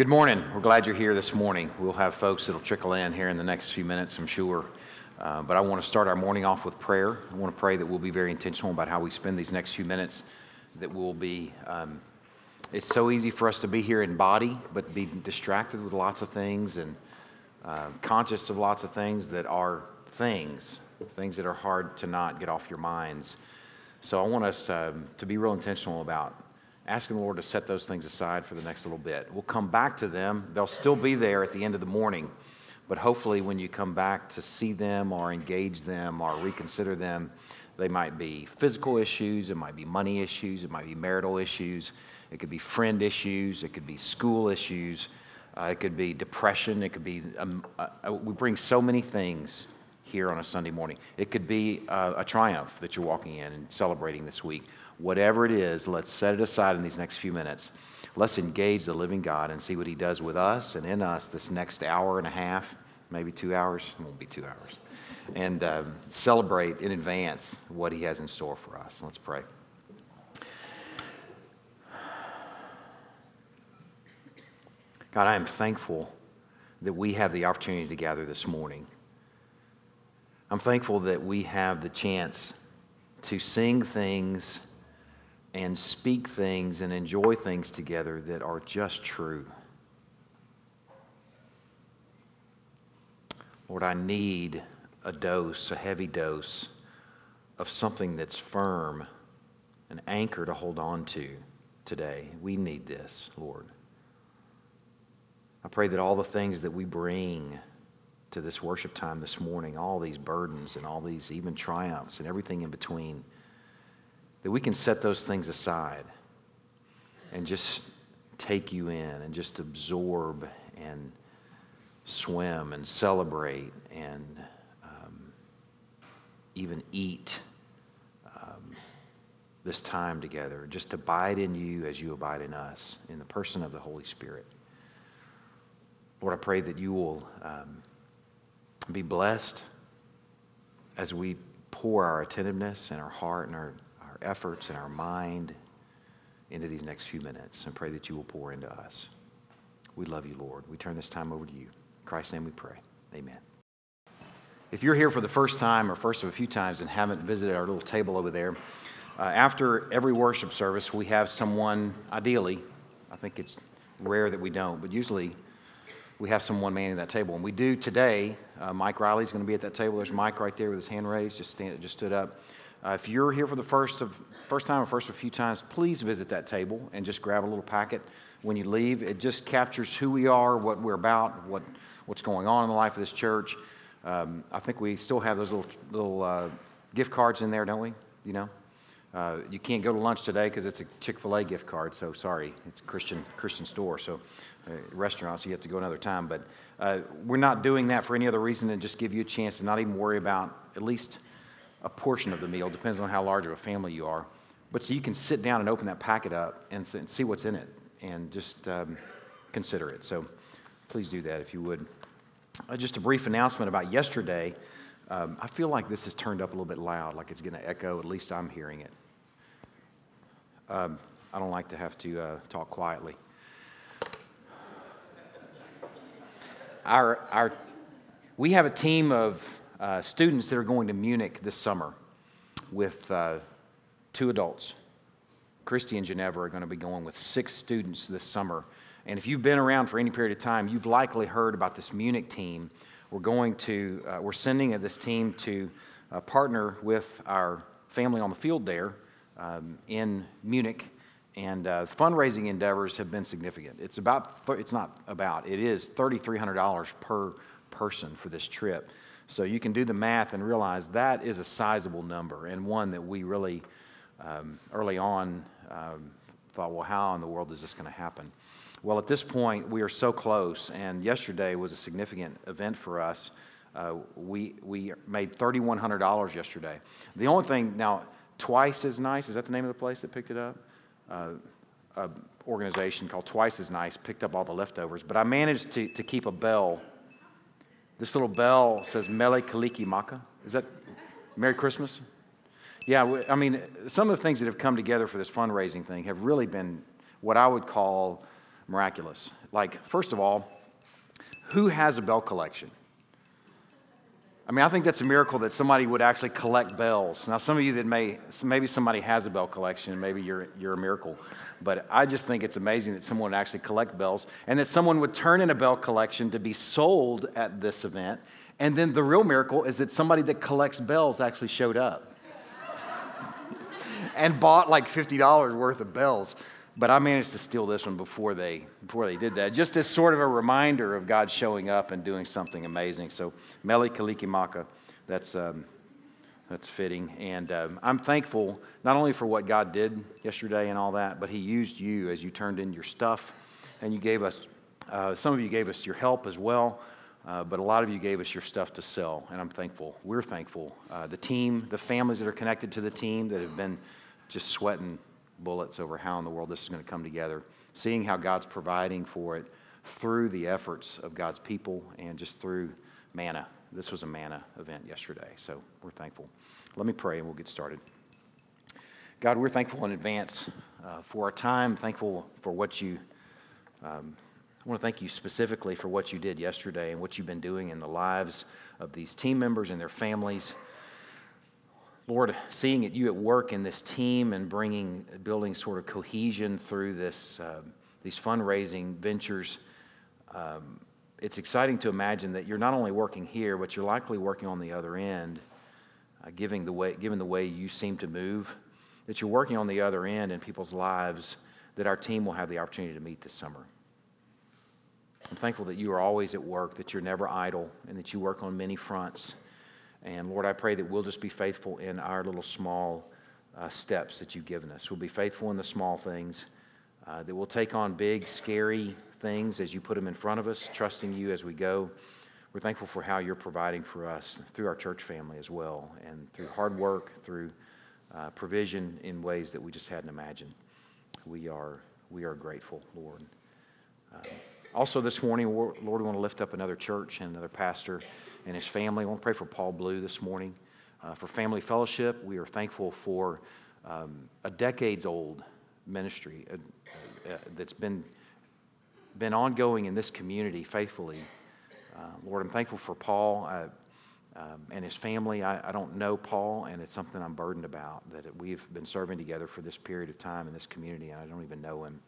Good morning. We're glad you're here this morning. We'll have folks that'll trickle in here in the next few minutes, I'm sure. Uh, but I want to start our morning off with prayer. I want to pray that we'll be very intentional about how we spend these next few minutes, that we'll be. Um, it's so easy for us to be here in body, but be distracted with lots of things and uh, conscious of lots of things that are things, things that are hard to not get off your minds. So I want us um, to be real intentional about asking the Lord to set those things aside for the next little bit. We'll come back to them. They'll still be there at the end of the morning, but hopefully, when you come back to see them or engage them or reconsider them, they might be physical issues, it might be money issues, it might be marital issues, it could be friend issues, it could be school issues, uh, it could be depression, it could be, um, uh, uh we bring so many things here on a Sunday morning. It could be uh, a triumph that you're walking in and celebrating this week whatever it is, let's set it aside in these next few minutes. Let's engage the living God and see what He does with us and in us this next hour and a half, maybe two hours. It won't be two hours. And um, celebrate in advance what He has in store for us. Let's pray. God, I am thankful that we have the opportunity to gather this morning. I'm thankful that we have the chance to sing things and speak things and enjoy things together that are just true. Lord, I need a dose, a heavy dose of something that's firm, an anchor to hold on to today. We need this, Lord. I pray that all the things that we bring to this worship time this morning, all these burdens and all these even triumphs and everything in between, that we can set those things aside and just take you in and just absorb and swim and celebrate and um, even eat um, this time together. Just abide in you as you abide in us, in the person of the Holy Spirit. Lord, I pray that you will um, be blessed as we pour our attentiveness and our heart and our efforts and our mind into these next few minutes and pray that you will pour into us. We love you, Lord. We turn this time over to you. In Christ's name we pray. Amen. If you're here for the first time or first of a few times and haven't visited our little table over there, uh, after every worship service, we have someone, ideally, I think it's rare that we don't, but usually we have someone manning that table. And we do today. Uh, Mike Riley's going to be at that table. There's Mike right there with his hand raised, just, stand, just stood up. Uh, if you're here for the first of first time or first a few times, please visit that table and just grab a little packet when you leave. It just captures who we are, what we're about, what what's going on in the life of this church. Um, I think we still have those little little uh, gift cards in there, don't we? You know, uh, you can't go to lunch today because it's a Chick Fil A gift card. So sorry, it's a Christian Christian store, so uh, you have to go another time. But uh, we're not doing that for any other reason than just give you a chance to not even worry about at least a portion of the meal, depends on how large of a family you are. But so you can sit down and open that packet up and, and see what's in it and just um, consider it. So please do that if you would. Uh, just a brief announcement about yesterday. Um, I feel like this has turned up a little bit loud, like it's going to echo. At least I'm hearing it. Um, I don't like to have to uh, talk quietly. Our, our, we have a team of uh, students that are going to Munich this summer with uh, two adults. Christy and Geneva are going to be going with six students this summer. And if you've been around for any period of time, you've likely heard about this Munich team. We're going to, uh, we're sending this team to uh, partner with our family on the field there um, in Munich. And uh, fundraising endeavors have been significant. It's about, th- it's not about, it is $3,300 per person for this trip. So you can do the math and realize that is a sizable number and one that we really um, early on um, thought, well, how in the world is this going to happen? Well, at this point, we are so close, and yesterday was a significant event for us. Uh, we, we made $3,100 yesterday. The only thing, now, Twice as Nice, is that the name of the place that picked it up? Uh, organization called Twice as Nice picked up all the leftovers, but I managed to, to keep a bell this little bell says Mele Kalikimaka. Is that Merry Christmas? Yeah, I mean, some of the things that have come together for this fundraising thing have really been what I would call miraculous. Like, first of all, who has a bell collection? I mean, I think that's a miracle that somebody would actually collect bells. Now, some of you that may, maybe somebody has a bell collection, maybe you're, you're a miracle. But I just think it's amazing that someone would actually collect bells and that someone would turn in a bell collection to be sold at this event. And then the real miracle is that somebody that collects bells actually showed up and bought like $50 worth of bells. But I managed to steal this one before they, before they did that, just as sort of a reminder of God showing up and doing something amazing. So, Mele Kalikimaka, that's, um, that's fitting. And um, I'm thankful not only for what God did yesterday and all that, but He used you as you turned in your stuff and you gave us, uh, some of you gave us your help as well. Uh, but a lot of you gave us your stuff to sell, and I'm thankful. We're thankful. Uh, the team, the families that are connected to the team that have been just sweating bullets over how in the world this is going to come together, seeing how God's providing for it through the efforts of God's people and just through manna. This was a manna event yesterday, so we're thankful. Let me pray and we'll get started. God, we're thankful in advance uh, for our time, thankful for what you. Um, I want to thank you specifically for what you did yesterday and what you've been doing in the lives of these team members and their families. Lord, seeing you at work in this team and bringing, building sort of cohesion through this, uh, these fundraising ventures, um, it's exciting to imagine that you're not only working here, but you're likely working on the other end, uh, the way, given the way you seem to move, that you're working on the other end in people's lives that our team will have the opportunity to meet this summer. I'm thankful that you are always at work, that you're never idle, and that you work on many fronts. And Lord, I pray that we'll just be faithful in our little small uh, steps that you've given us. We'll be faithful in the small things, uh, that we'll take on big, scary things as you put them in front of us, trusting you as we go. We're thankful for how you're providing for us through our church family as well, and through hard work, through uh, provision in ways that we just hadn't imagined. We are, we are grateful, Lord. Uh, also, this morning, Lord, we want to lift up another church and another pastor and his family. I want to pray for Paul Blue this morning. Uh, for Family Fellowship, we are thankful for um, a decades old ministry uh, uh, that's been, been ongoing in this community faithfully. Uh, Lord, I'm thankful for Paul um, and his family. I, I, don't know Paul, and it's something I'm burdened about that we've been serving together for this period of time in this community, and I don't even know him.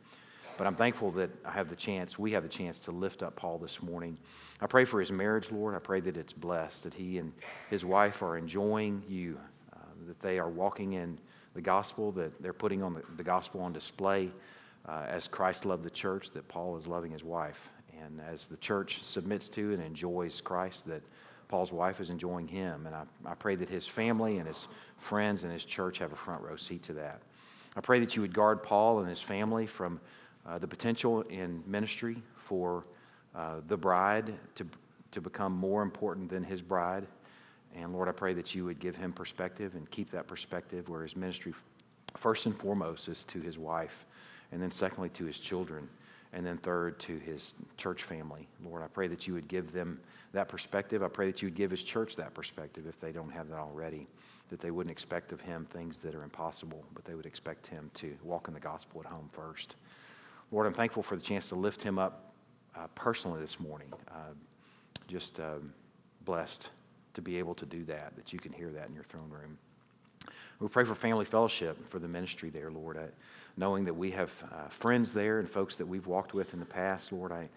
But I'm thankful that I have the chance, we have the chance to lift up Paul this morning. I pray for his marriage, Lord. I pray that it's blessed, that he and his wife are enjoying you, uh, that they are walking in the gospel, that they're putting on the, the gospel on display uh, as Christ loved the church, that Paul is loving his wife. And as the church submits to and enjoys Christ, that Paul's wife is enjoying him. And I, I pray that his family and his friends and his church have a front row seat to that. I pray that you would guard Paul and his family from uh, the potential in ministry for uh, the bride to, to become more important than his bride. And Lord, I pray that you would give him perspective and keep that perspective where his ministry, first and foremost, is to his wife, and then secondly, to his children, and then third, to his church family. Lord, I pray that you would give them that perspective. I pray that you would give his church that perspective if they don't have that already, that they wouldn't expect of him things that are impossible, but they would expect him to walk in the gospel at home first. Lord, I'm thankful for the chance to lift him up uh, personally this morning. Uh, just um, blessed to be able to do that, that you can hear that in your throne room. We pray for family fellowship, for the ministry there, Lord. I, knowing that we have uh, friends there and folks that we've walked with in the past, Lord, I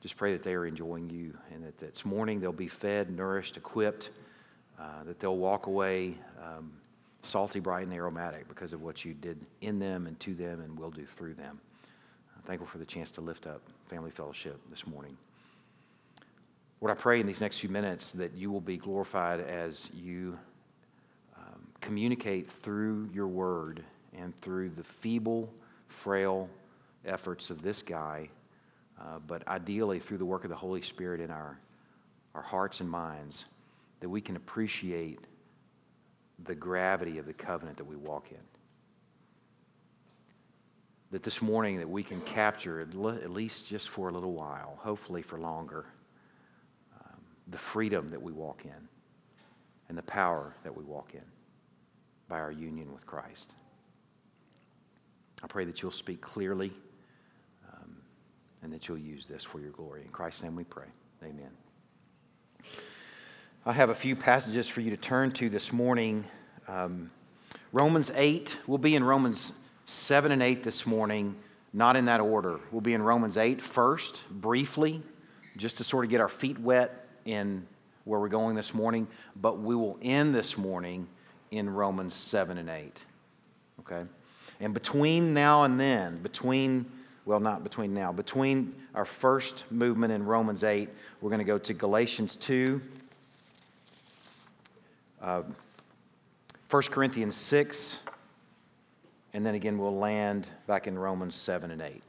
just pray that they are enjoying you and that this morning they'll be fed, nourished, equipped, uh, that they'll walk away um, salty, bright, and aromatic because of what you did in them and to them and will do through them. Thankful for the chance to lift up family fellowship this morning. Lord, I pray in these next few minutes that you will be glorified as you um, communicate through your word and through the feeble, frail efforts of this guy, uh, but ideally through the work of the Holy Spirit in our, our hearts and minds, that we can appreciate the gravity of the covenant that we walk in that this morning that we can capture at least just for a little while hopefully for longer um, the freedom that we walk in and the power that we walk in by our union with christ i pray that you'll speak clearly um, and that you'll use this for your glory. In Christ's name we pray. Amen. I have a few passages for you to turn to this morning. Um, Romans 8, we'll be in Romans 7 and 8 this morning, not in that order. We'll be in Romans 8 first, briefly, just to sort of get our feet wet in where we're going this morning, but we will end this morning in Romans 7 and 8. Okay? And between now and then, between, well, not between now, between our first movement in Romans 8, we're going to go to Galatians 2, uh, 1 Corinthians 6, and then again we'll land back in Romans 7 and 8.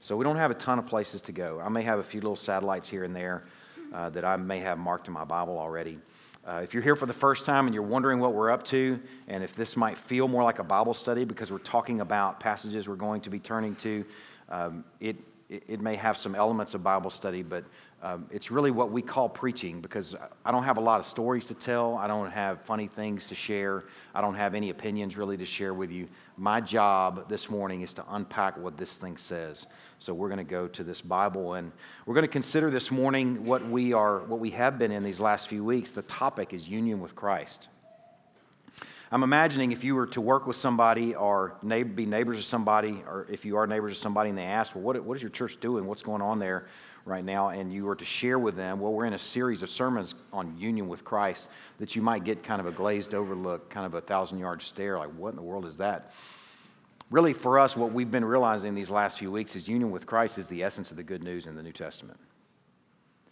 So we don't have a ton of places to go. I may have a few little satellites here and there uh, that I may have marked in my Bible already. Uh, if you're here for the first time and you're wondering what we're up to, and if this might feel more like a Bible study because we're talking about passages we're going to be turning to, um, it, it, may have some elements of Bible study, but um, it's really what we call preaching because I don't have a lot of stories to tell. I don't have funny things to share. I don't have any opinions really to share with you. My job this morning is to unpack what this thing says. So we're going to go to this Bible and we're going to consider this morning what we are, what we have been in these last few weeks. The topic is union with Christ. I'm imagining if you were to work with somebody or be neighbors of somebody, or if you are neighbors of somebody and they ask, well, what, what is your church doing? What's going on there? right now and you were to share with them, well, we're in a series of sermons on union with Christ, that you might get kind of a glazed over look, kind of a thousand yard stare, like, what in the world is that? Really, for us, what we've been realizing these last few weeks is union with Christ is the essence of the good news in the New Testament.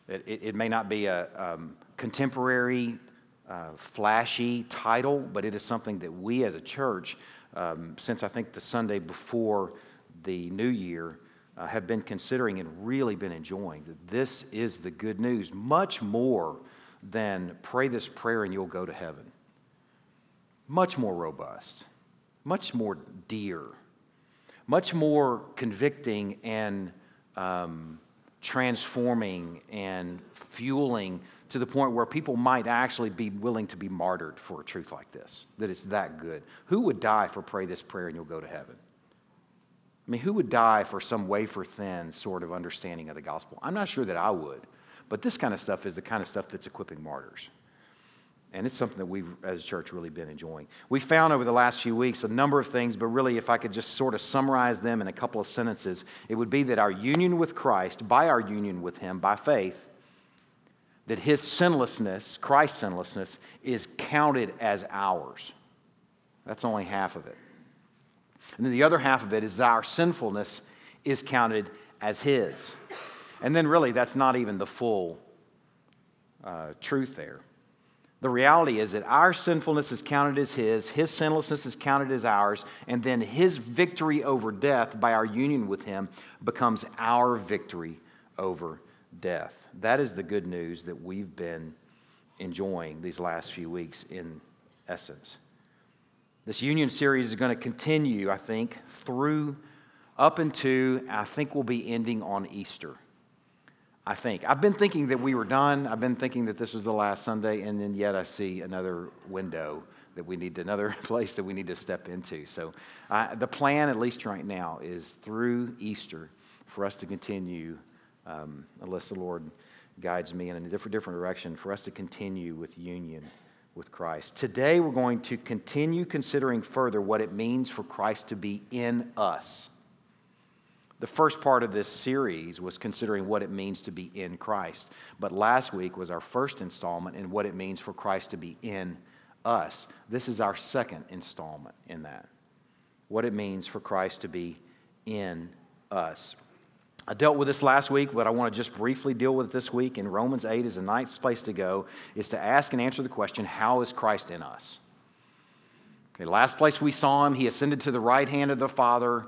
It, it, it may not be a um, contemporary, uh, flashy title, but it is something that we as a church, um, since I think the Sunday before the new year, uh, have been considering and really been enjoying. That this is the good news, much more than pray this prayer and you'll go to heaven. Much more robust, much more dear, much more convicting and um, transforming and fueling to the point where people might actually be willing to be martyred for a truth like this, that it's that good. Who would die for pray this prayer and you'll go to heaven? I mean, who would die for some wafer thin sort of understanding of the gospel? I'm not sure that I would. But this kind of stuff is the kind of stuff that's equipping martyrs. And it's something that we've, as a church, really been enjoying. We found over the last few weeks a number of things, but really, if I could just sort of summarize them in a couple of sentences, it would be that our union with Christ, by our union with Him, by faith, that His sinlessness, Christ's sinlessness, is counted as ours. That's only half of it. And then the other half of it is that our sinfulness is counted as His. And then, really, that's not even the full uh, truth there. The reality is that our sinfulness is counted as His, His sinlessness is counted as ours, and then His victory over death by our union with Him becomes our victory over death. That is the good news that we've been enjoying these last few weeks in essence. This union series is going to continue, I think, through up into, I think we'll be ending on Easter. I think. I've been thinking that we were done. I've been thinking that this was the last Sunday, and then yet I see another window that we need, another place that we need to step into. So uh, the plan, at least right now, is through Easter for us to continue, um, unless the Lord guides me in a different, different direction, for us to continue with union with Christ. Today, we're going to continue considering further what it means for Christ to be in us. The first part of this series was considering what it means to be in Christ. But last week was our first installment in what it means for Christ to be in us. This is our second installment in that. What it means for Christ to be in us. I dealt with this last week, but I want to just briefly deal with it this week. In Romans 8 is a nice place to go, is to ask and answer the question, how is Christ in us? Okay, last place we saw him, he ascended to the right hand of the Father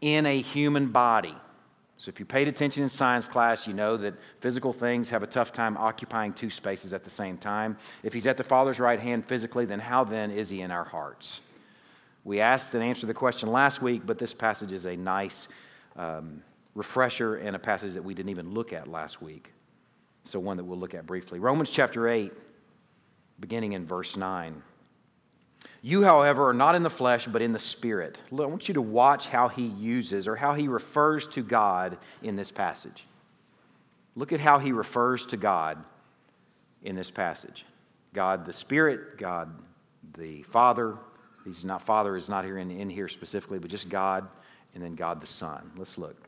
in a human body. So if you paid attention in science class, you know that physical things have a tough time occupying two spaces at the same time. If he's at the Father's right hand physically, then how then is he in our hearts? We asked and answered the question last week, but this passage is a nice um, refresher and a passage that we didn't even look at last week. So, one that we'll look at briefly. Romans chapter 8, beginning in verse 9. You, however, are not in the flesh, but in the Spirit. I want you to watch how he uses or how he refers to God in this passage. Look at how he refers to God in this passage God the Spirit, God the Father. He's not Father, is not here in, in here specifically, but just God, and then God the Son. Let's look.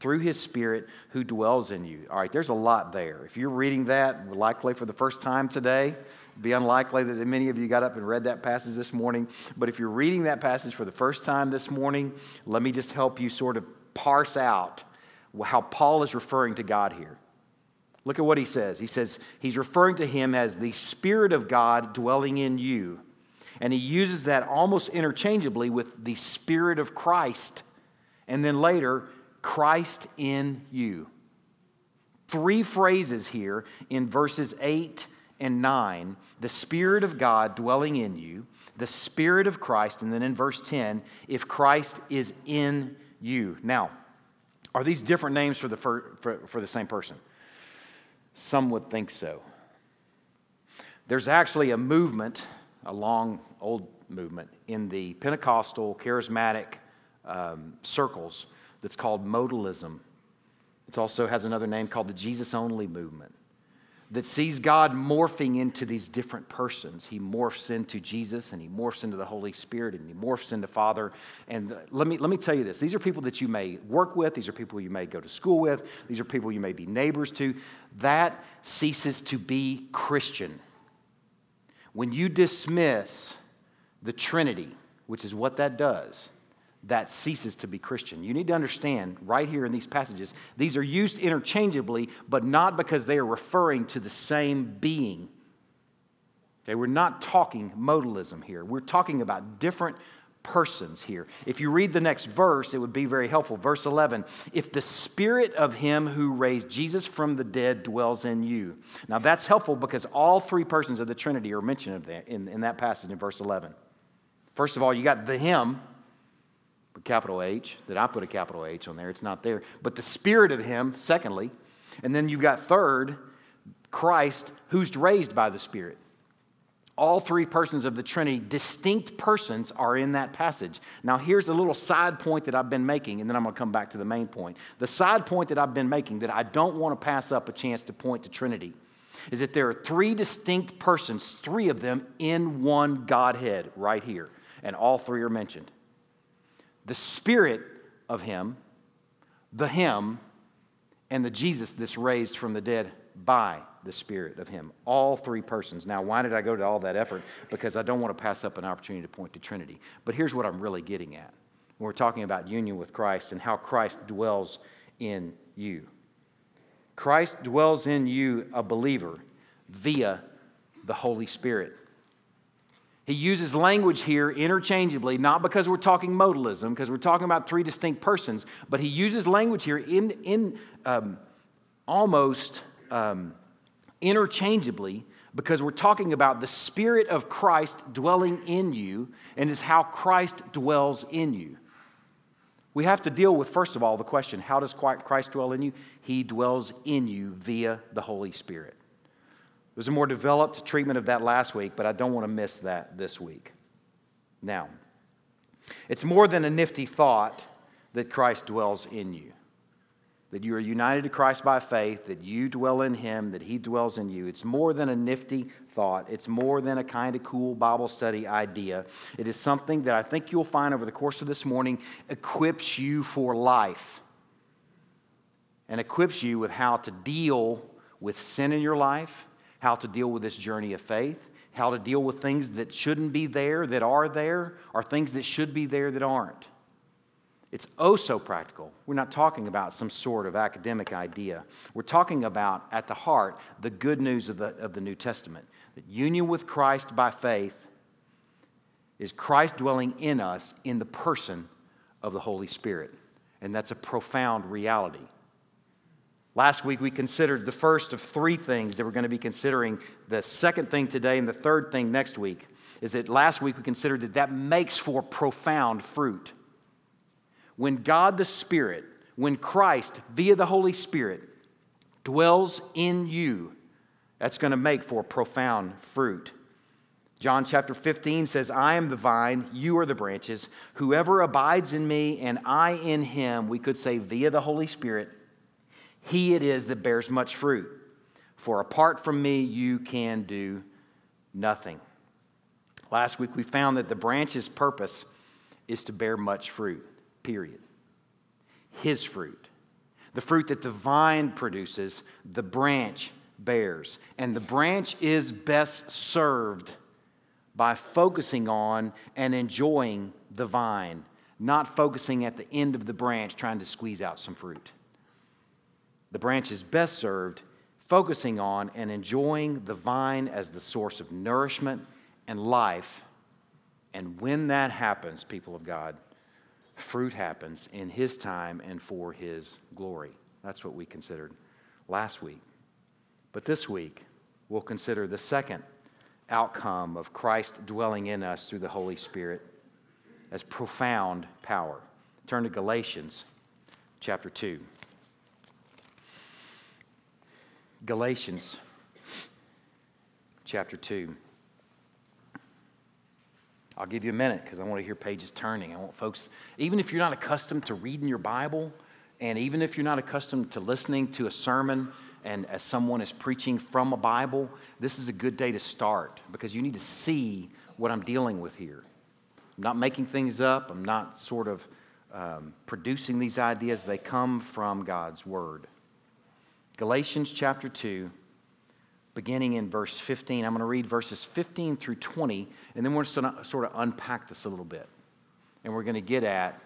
through his Spirit who dwells in you. All right, there's a lot there. If you're reading that, likely for the first time today, be unlikely that many of you got up and read that passage this morning. But if you're reading that passage for the first time this morning, let me just help you sort of parse out how Paul is referring to God here. Look at what he says. He says he's referring to him as the Spirit of God dwelling in you. And he uses that almost interchangeably with the Spirit of Christ. And then later, Christ in you. Three phrases here in verses 8 and 9 the Spirit of God dwelling in you, the Spirit of Christ, and then in verse 10, if Christ is in you. Now, are these different names for the, for, for, for the same person? Some would think so. There's actually a movement, a long old movement, in the Pentecostal charismatic um, circles that's called modalism. It also has another name called the Jesus only movement that sees God morphing into these different persons. He morphs into Jesus and he morphs into the Holy Spirit and he morphs into Father. And let me, let me tell you this these are people that you may work with, these are people you may go to school with, these are people you may be neighbors to. That ceases to be Christian. When you dismiss the Trinity, which is what that does, that ceases to be Christian. You need to understand right here in these passages, these are used interchangeably, but not because they are referring to the same being. Okay, we're not talking modalism here. We're talking about different persons here. If you read the next verse, it would be very helpful. Verse 11 If the spirit of him who raised Jesus from the dead dwells in you. Now that's helpful because all three persons of the Trinity are mentioned in, that passage in verse 11. First of all, you got the him capital H, that I put a capital H on there. It's not there. But the Spirit of Him, secondly. And then you've got third, Christ, who's raised by the Spirit. All three persons of the Trinity, distinct persons, are in that passage. Now, here's a little side point that I've been making, and then I'm going to come back to the main point. The side point that I've been making that I don't want to pass up a chance to point to Trinity is that there are three distinct persons, three of them in one Godhead right here, and all three are mentioned the Spirit of Him, the Him, and the Jesus that's raised from the dead by the Spirit of Him. All three persons. Now, why did I go to all that effort? Because I don't want to pass up an opportunity to point to Trinity. But here's what I'm really getting at. When we're talking about union with Christ and how Christ dwells in you. Christ dwells in you, a believer, via the Holy Spirit. He uses language here interchangeably, not because we're talking modalism, because we're talking about three distinct persons, but he uses language here in, in um, almost um, interchangeably because we're talking about the Spirit of Christ dwelling in you and is how Christ dwells in you. We have to deal with, first of all, the question how does Christ dwell in you? He dwells in you via the Holy Spirit. There's a more developed treatment of that last week, but I don't want to miss that this week. Now, it's more than a nifty thought that Christ dwells in you. That you are united to Christ by faith, that you dwell in Him, that He dwells in you. It's more than a nifty thought. It's more than a kind of cool Bible study idea. It is something that I think you'll find over the course of this morning equips you for life and equips you with how to deal with sin in your life how to deal with this journey of faith, how to deal with things that shouldn't be there that are there, or things that should be there that aren't. It's oh so practical. We're not talking about some sort of academic idea. We're talking about, at the heart, the good news of the, of the New Testament that union with Christ by faith is Christ dwelling in us in the person of the Holy Spirit. And that's a profound reality. Last week, we considered the first of three things that we're going to be considering. The second thing today and the third thing next week is that last week we considered that that makes for profound fruit. When God the Spirit, when Christ, via the Holy Spirit, dwells in you, that's going to make for profound fruit. John chapter 15 says, I am the vine, you are the branches. Whoever abides in me and I in him, we could say via the Holy Spirit, he it is that bears much fruit. For apart from me, you can do nothing. Last week, we found that the branch's purpose is to bear much fruit, period. His fruit. The fruit that the vine produces, the branch bears. And the branch is best served by focusing on and enjoying the vine, not focusing at the end of the branch trying to squeeze out some fruit. The branch is best served focusing on and enjoying the vine as the source of nourishment and life. And when that happens, people of God, fruit happens in His time and for His glory. That's what we considered last week. But this week, we'll consider the second outcome of Christ dwelling in us through the Holy Spirit as profound power. Turn to Galatians chapter 2. Galatians chapter 2. I'll give you a minute because I want to hear pages turning. I want folks, even if you're not accustomed to reading your Bible, and even if you're not accustomed to listening to a sermon, and as someone is preaching from a Bible, this is a good day to start because you need to see what I'm dealing with here. I'm not making things up, I'm not sort of um, producing these ideas, they come from God's Word. Galatians chapter 2, beginning in verse 15. I'm going to read verses 15 through 20, and then we're going to sort of unpack this a little bit. And we're going to get at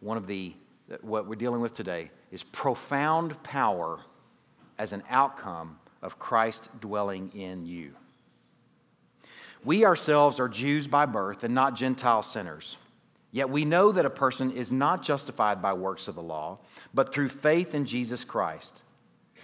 one of the, what we're dealing with today is profound power as an outcome of Christ dwelling in you. We ourselves are Jews by birth and not Gentile sinners. Yet we know that a person is not justified by works of the law, but through faith in Jesus Christ.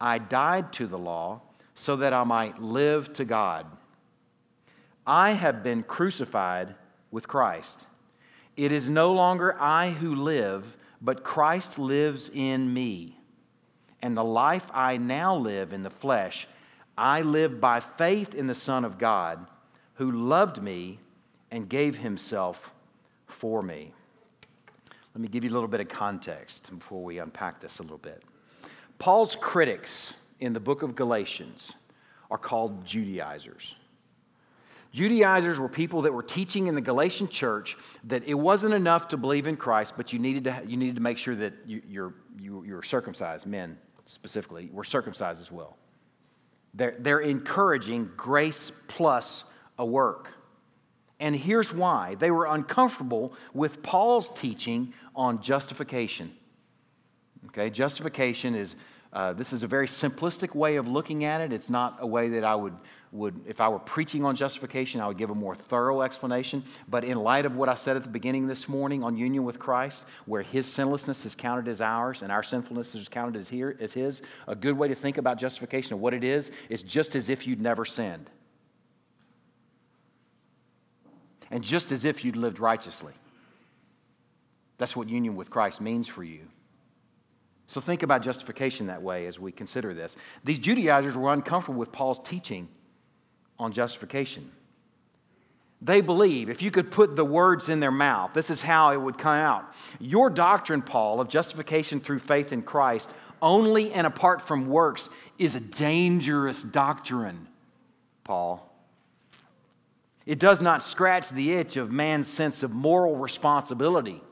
I died to the law so that I might live to God. I have been crucified with Christ. It is no longer I who live, but Christ lives in me. And the life I now live in the flesh, I live by faith in the Son of God, who loved me and gave himself for me. Let me give you a little bit of context before we unpack this a little bit. Paul's critics in the book of Galatians are called Judaizers. Judaizers were people that were teaching in the Galatian church that it wasn't enough to believe in Christ, but you needed to, you needed to make sure that you, you're, you, you're circumcised, men specifically, were circumcised as well. They're, they're encouraging grace plus a work. And here's why they were uncomfortable with Paul's teaching on justification. Okay, justification is, uh, this is a very simplistic way of looking at it. It's not a way that I would, would, if I were preaching on justification, I would give a more thorough explanation. But in light of what I said at the beginning this morning on union with Christ, where his sinlessness is counted as ours and our sinfulness is counted as, here, as his, a good way to think about justification and what it is, is just as if you'd never sinned. And just as if you'd lived righteously. That's what union with Christ means for you. So think about justification that way as we consider this. These Judaizers were uncomfortable with Paul's teaching on justification. They believe if you could put the words in their mouth, this is how it would come out. Your doctrine, Paul, of justification through faith in Christ, only and apart from works, is a dangerous doctrine, Paul. It does not scratch the itch of man's sense of moral responsibility.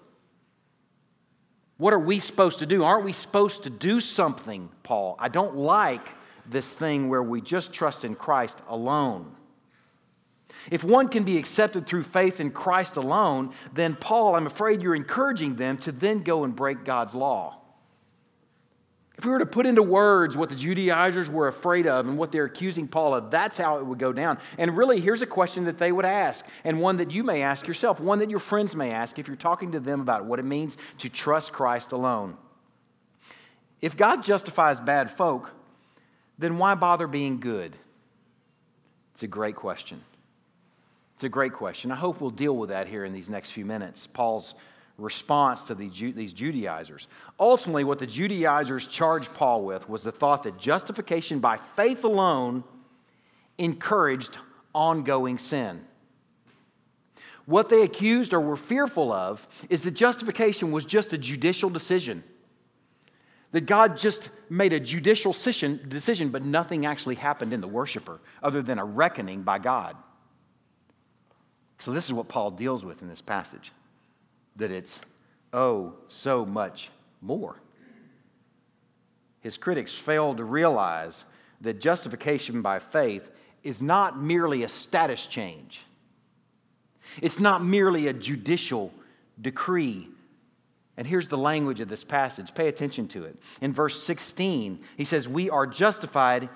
What are we supposed to do? Aren't we supposed to do something, Paul? I don't like this thing where we just trust in Christ alone. If one can be accepted through faith in Christ alone, then Paul, I'm afraid you're encouraging them to then go and break God's law. If we were to put into words what the Judaizers were afraid of and what they're accusing Paul of, that's how it would go down. And really, here's a question that they would ask, and one that you may ask yourself, one that your friends may ask if you're talking to them about what it means to trust Christ alone. If God justifies bad folk, then why bother being good? It's a great question. It's a great question. I hope we'll deal with that here in these next few minutes. Paul's response to the, these Judaizers. Ultimately, what the Judaizers charged Paul with was the thought that justification by faith alone encouraged ongoing sin. What they accused or were fearful of is that justification was just a judicial decision. That God just made a judicial decision, but nothing actually happened in the worshiper other than a reckoning by God. So, this is what Paul deals with in this passage that it's, oh, so much more. His critics failed to realize that justification by faith is not merely a status change, it's not merely a judicial decree. And here's the language of this passage. Pay attention to it. In verse 16, he says, We are justified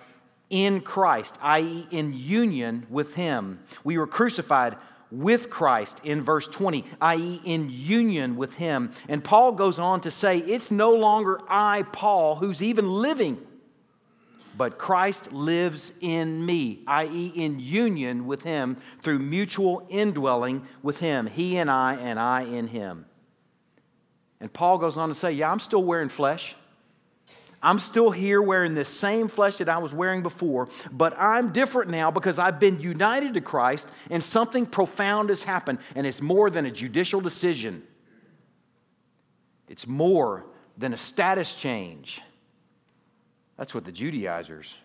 in Christ, i.e., in union with Him. We were crucified with Christ in verse 20, i.e., in union with Him. And Paul goes on to say, It's no longer I, Paul, who's even living, but Christ lives in me, i.e., in union with Him through mutual indwelling with Him, He and I, and I in Him. And Paul goes on to say, Yeah, I'm still wearing flesh. I'm still here wearing this same flesh that I was wearing before, but I'm different now because I've been united to Christ and something profound has happened, and it's more than a judicial decision. It's more than a status change. That's what the Judaizers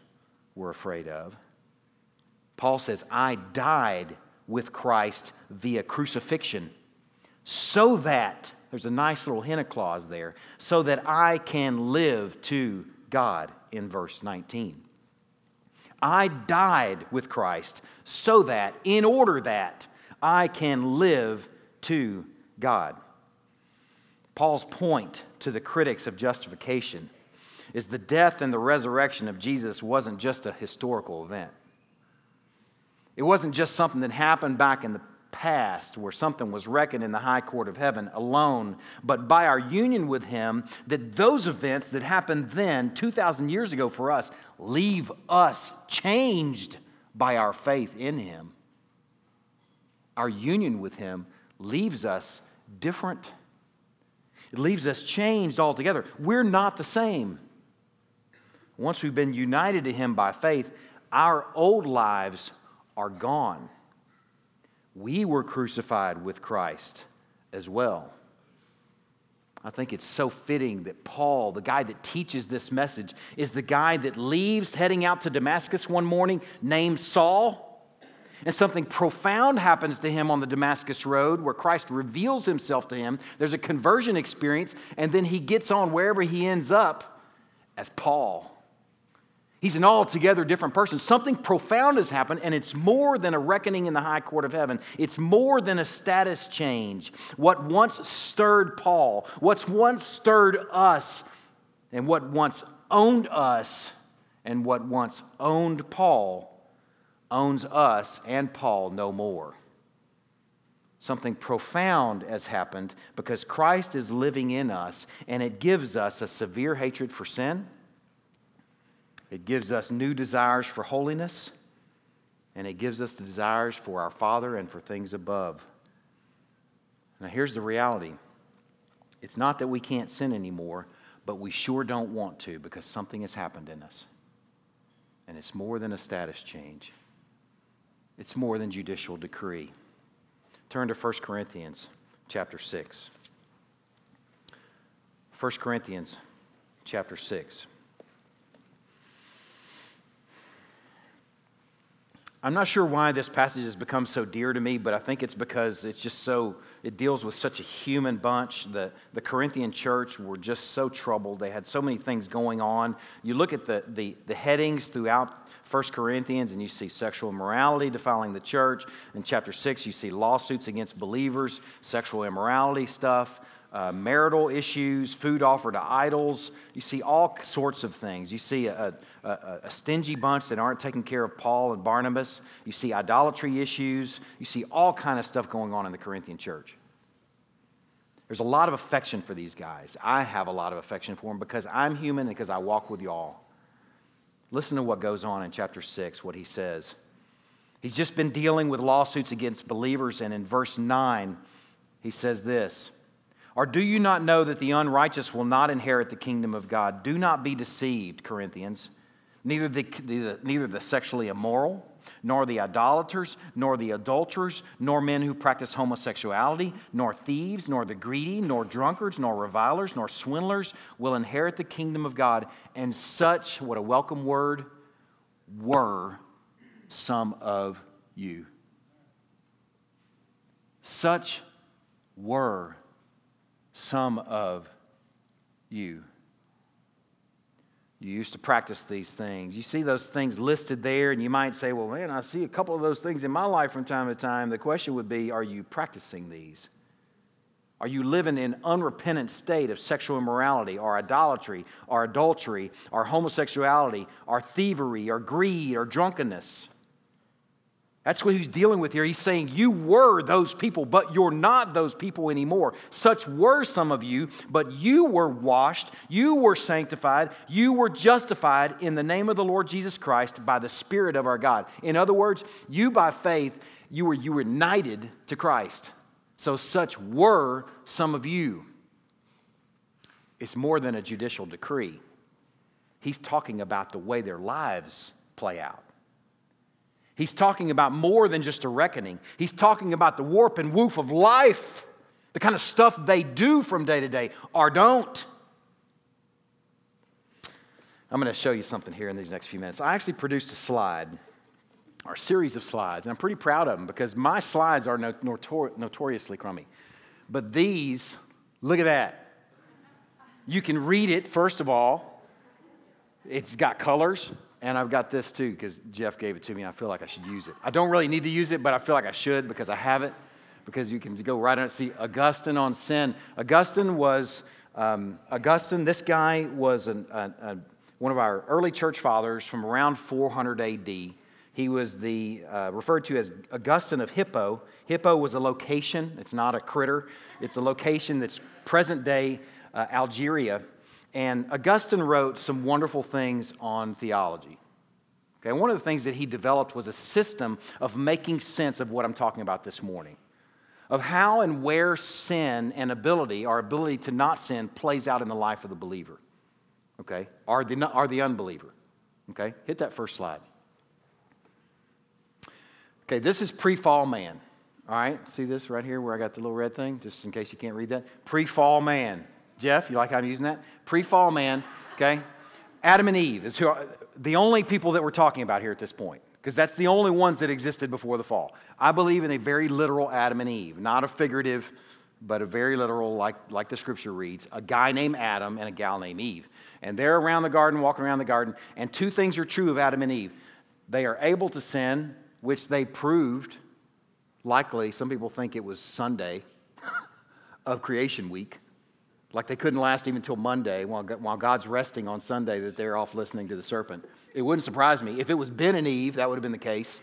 were afraid of. Paul says, I died with Christ via crucifixion so that there's a nice little hina clause there. So that I can live to God in verse 19. I died with Christ so that, in order that, I can live to God. Paul's point to the critics of justification is the death and the resurrection of Jesus wasn't just a historical event. It wasn't just something that happened back in the past where something was reckoned in the high court of heaven alone, but by our union with Him, that those events that happened then, 2,000 years ago for us, leave us changed by our faith in Him. Our union with Him leaves us different. It leaves us changed altogether. We're not the same. Once we've been united to Him by faith, our old lives are gone we were crucified with Christ as well. I think it's so fitting that Paul, the guy that teaches this message, is the guy that leaves heading out to Damascus one morning named Saul. And something profound happens to him on the Damascus Road where Christ reveals himself to him. There's a conversion experience, and then he gets on wherever he ends up as Paul. He's an altogether different person. Something profound has happened, and it's more than a reckoning in the high court of heaven. It's more than a status change. What once stirred Paul, what's once stirred us, and what once owned us, and what once owned Paul, owns us and Paul no more. Something profound has happened because Christ is living in us, and it gives us a severe hatred for sin it gives us new desires for holiness, and it gives us the desires for our Father and for things above. Now, here's the reality it's not that we can't sin anymore, but we sure don't want to because something has happened in us. And it's more than a status change, it's more than judicial decree. Turn to 1 Corinthians chapter 6. 1 Corinthians chapter 6. I'm not sure why this passage has become so dear to me, but I think it's because it's just so, it deals with such a human bunch. The, the Corinthian church were just so troubled. They had so many things going on. You look at the, the, the headings throughout 1 Corinthians and you see sexual immorality defiling the church. In chapter 6, you see lawsuits against believers, sexual immorality stuff uh, marital issues, food offered to idols. You see all sorts of things. You see a, a, a, stingy bunch that aren't taking care of Paul and Barnabas. You see idolatry issues. You see all kind of stuff going on in the Corinthian church. There's a lot of affection for these guys. I have a lot of affection for them because I'm human and because I walk with y'all. Listen to what goes on in chapter 6, what he says. He's just been dealing with lawsuits against believers, and in verse 9, he says this. Or do you not know that the unrighteous will not inherit the kingdom of God? Do not be deceived, Corinthians. Neither the, the, neither the sexually immoral, nor the idolaters, nor the adulterers, nor men who practice homosexuality, nor thieves, nor the greedy, nor drunkards, nor revilers, nor swindlers will inherit the kingdom of God. And such, what a welcome word, were some of you. Such were some of you. You used to practice these things. You see those things listed there, and you might say, Well, man, I see a couple of those things in my life from time to time. The question would be Are you practicing these? Are you living in unrepentant state of sexual immorality or idolatry or adultery or homosexuality or thievery or greed or drunkenness? That's what he's dealing with here. He's saying, You were those people, but you're not those people anymore. Such were some of you, but you were washed, you were sanctified, you were justified in the name of the Lord Jesus Christ by the Spirit of our God. In other words, you by faith, you were united to Christ. So such were some of you. It's more than a judicial decree. He's talking about the way their lives play out. He's talking about more than just a reckoning. He's talking about the warp and woof of life, the kind of stuff they do from day to day or don't. I'm going to show you something here in these next few minutes. I actually produced a slide, or a series of slides, and I'm pretty proud of them because my slides are notor- notoriously crummy. But these, look at that. You can read it, first of all. It's got colors. And I've got this too because Jeff gave it to me. I feel like I should use it. I don't really need to use it, but I feel like I should because I have it. Because you can go right on. See, Augustine on sin. Augustine was, um, Augustine, this guy was an, a, a, one of our early church fathers from around 400 AD. He was the, uh, referred to as Augustine of Hippo. Hippo was a location, it's not a critter, it's a location that's present day uh, Algeria. And Augustine wrote some wonderful things on theology. Okay, one of the things that he developed was a system of making sense of what I'm talking about this morning, of how and where sin and ability, our ability to not sin, plays out in the life of the believer. Okay, or the, or the unbeliever. Okay, hit that first slide. Okay, this is pre fall man. All right, see this right here where I got the little red thing, just in case you can't read that? Pre fall man. Jeff, you like how I'm using that? Pre fall man, okay? Adam and Eve is who are, the only people that we're talking about here at this point, because that's the only ones that existed before the fall. I believe in a very literal Adam and Eve, not a figurative, but a very literal, like, like the scripture reads a guy named Adam and a gal named Eve. And they're around the garden, walking around the garden, and two things are true of Adam and Eve. They are able to sin, which they proved, likely, some people think it was Sunday of creation week like they couldn't last even until Monday while, while God's resting on Sunday that they're off listening to the serpent. It wouldn't surprise me. If it was Ben and Eve, that would have been the case.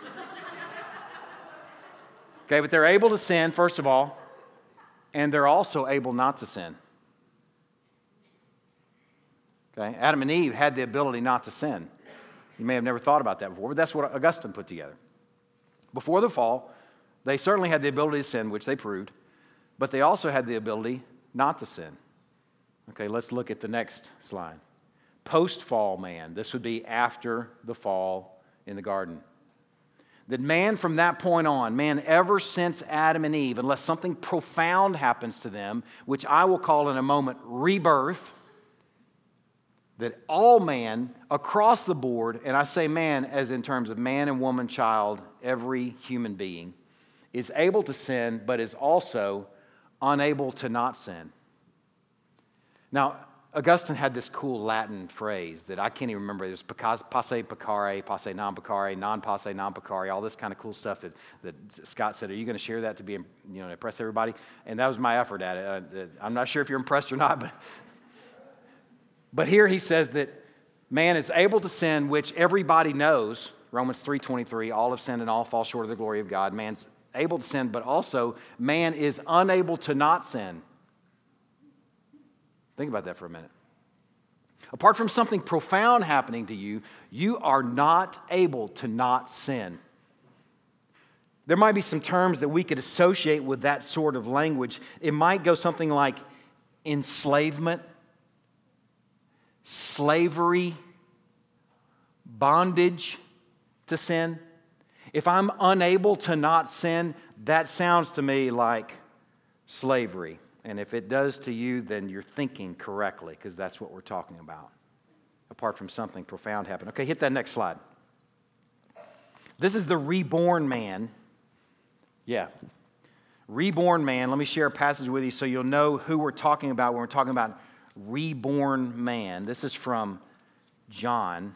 okay, but they're able to sin, first of all, and they're also able not to sin. Okay, Adam and Eve had the ability not to sin. You may have never thought about that before, but that's what Augustine put together. Before the fall, they certainly had the ability to sin, which they proved, but they also had the ability not to sin. Okay, let's look at the next slide. Post fall man. This would be after the fall in the garden. That man from that point on, man ever since Adam and Eve, unless something profound happens to them, which I will call in a moment rebirth, that all man across the board, and I say man as in terms of man and woman, child, every human being, is able to sin, but is also unable to not sin. Now, Augustine had this cool Latin phrase that I can't even remember. It was posse peccare, posse non peccare, non posse non peccare, all this kind of cool stuff that, that Scott said. Are you going to share that to be, you know, impress everybody? And that was my effort at it. Uh, I'm not sure if you're impressed or not, but, but here he says that man is able to sin, which everybody knows. Romans 3.23, all have sinned and all fall short of the glory of God. Man's able to sin, but also man is unable to not sin. Think about that for a minute. Apart from something profound happening to you, you are not able to not sin. There might be some terms that we could associate with that sort of language. It might go something like enslavement, slavery, bondage to sin. If I'm unable to not sin, that sounds to me like slavery. And if it does to you, then you're thinking correctly, because that's what we're talking about, apart from something profound happen. Okay, hit that next slide. This is the reborn man. Yeah. Reborn man. Let me share a passage with you so you'll know who we're talking about when we're talking about reborn man. This is from John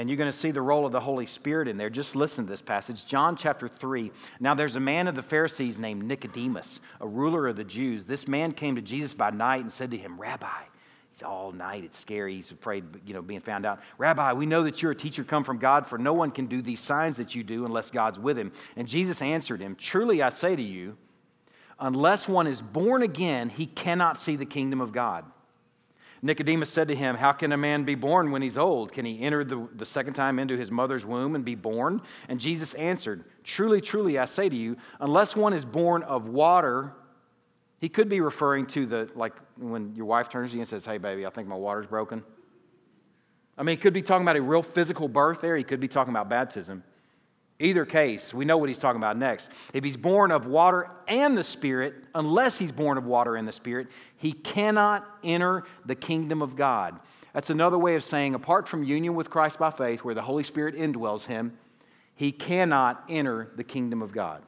and you're going to see the role of the Holy Spirit in there. Just listen to this passage. John chapter 3. Now, there's a man of the Pharisees named Nicodemus, a ruler of the Jews. This man came to Jesus by night and said to him, Rabbi, he's all night, it's scary, he's afraid, you know, being found out. Rabbi, we know that you're a teacher come from God, for no one can do these signs that you do unless God's with him. And Jesus answered him, Truly I say to you, unless one is born again, he cannot see the kingdom of God. Nicodemus said to him, How can a man be born when he's old? Can he enter the, the second time into his mother's womb and be born? And Jesus answered, Truly, truly, I say to you, unless one is born of water, he could be referring to the, like when your wife turns to you and says, Hey, baby, I think my water's broken. I mean, he could be talking about a real physical birth there. He could be talking about baptism. Either case, we know what he's talking about next. If he's born of water and the Spirit, unless he's born of water and the Spirit, he cannot enter the kingdom of God. That's another way of saying, apart from union with Christ by faith, where the Holy Spirit indwells him, he cannot enter the kingdom of God.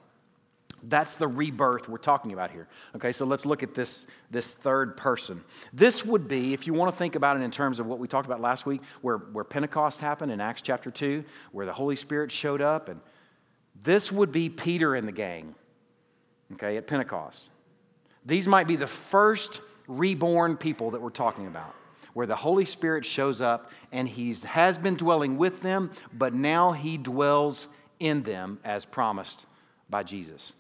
That's the rebirth we're talking about here. Okay, so let's look at this, this third person. This would be, if you want to think about it in terms of what we talked about last week, where, where Pentecost happened in Acts chapter 2, where the Holy Spirit showed up, and this would be Peter and the gang, okay, at Pentecost. These might be the first reborn people that we're talking about, where the Holy Spirit shows up and he has been dwelling with them, but now he dwells in them as promised by Jesus.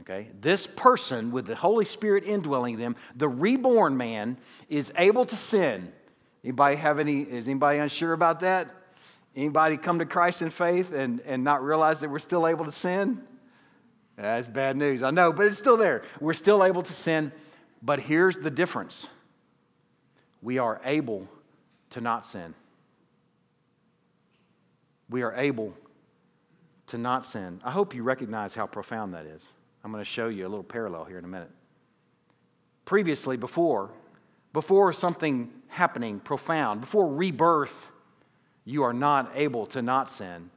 Okay? This person with the Holy Spirit indwelling them, the reborn man, is able to sin. Anybody have any, is anybody unsure about that? Anybody come to Christ in faith and, and not realize that we're still able to sin? That's bad news. I know, but it's still there. We're still able to sin. But here's the difference we are able to not sin. We are able to not sin. I hope you recognize how profound that is. I'm going to show you a little parallel here in a minute. Previously, before, before something happening profound, before rebirth, you are not able to not sin.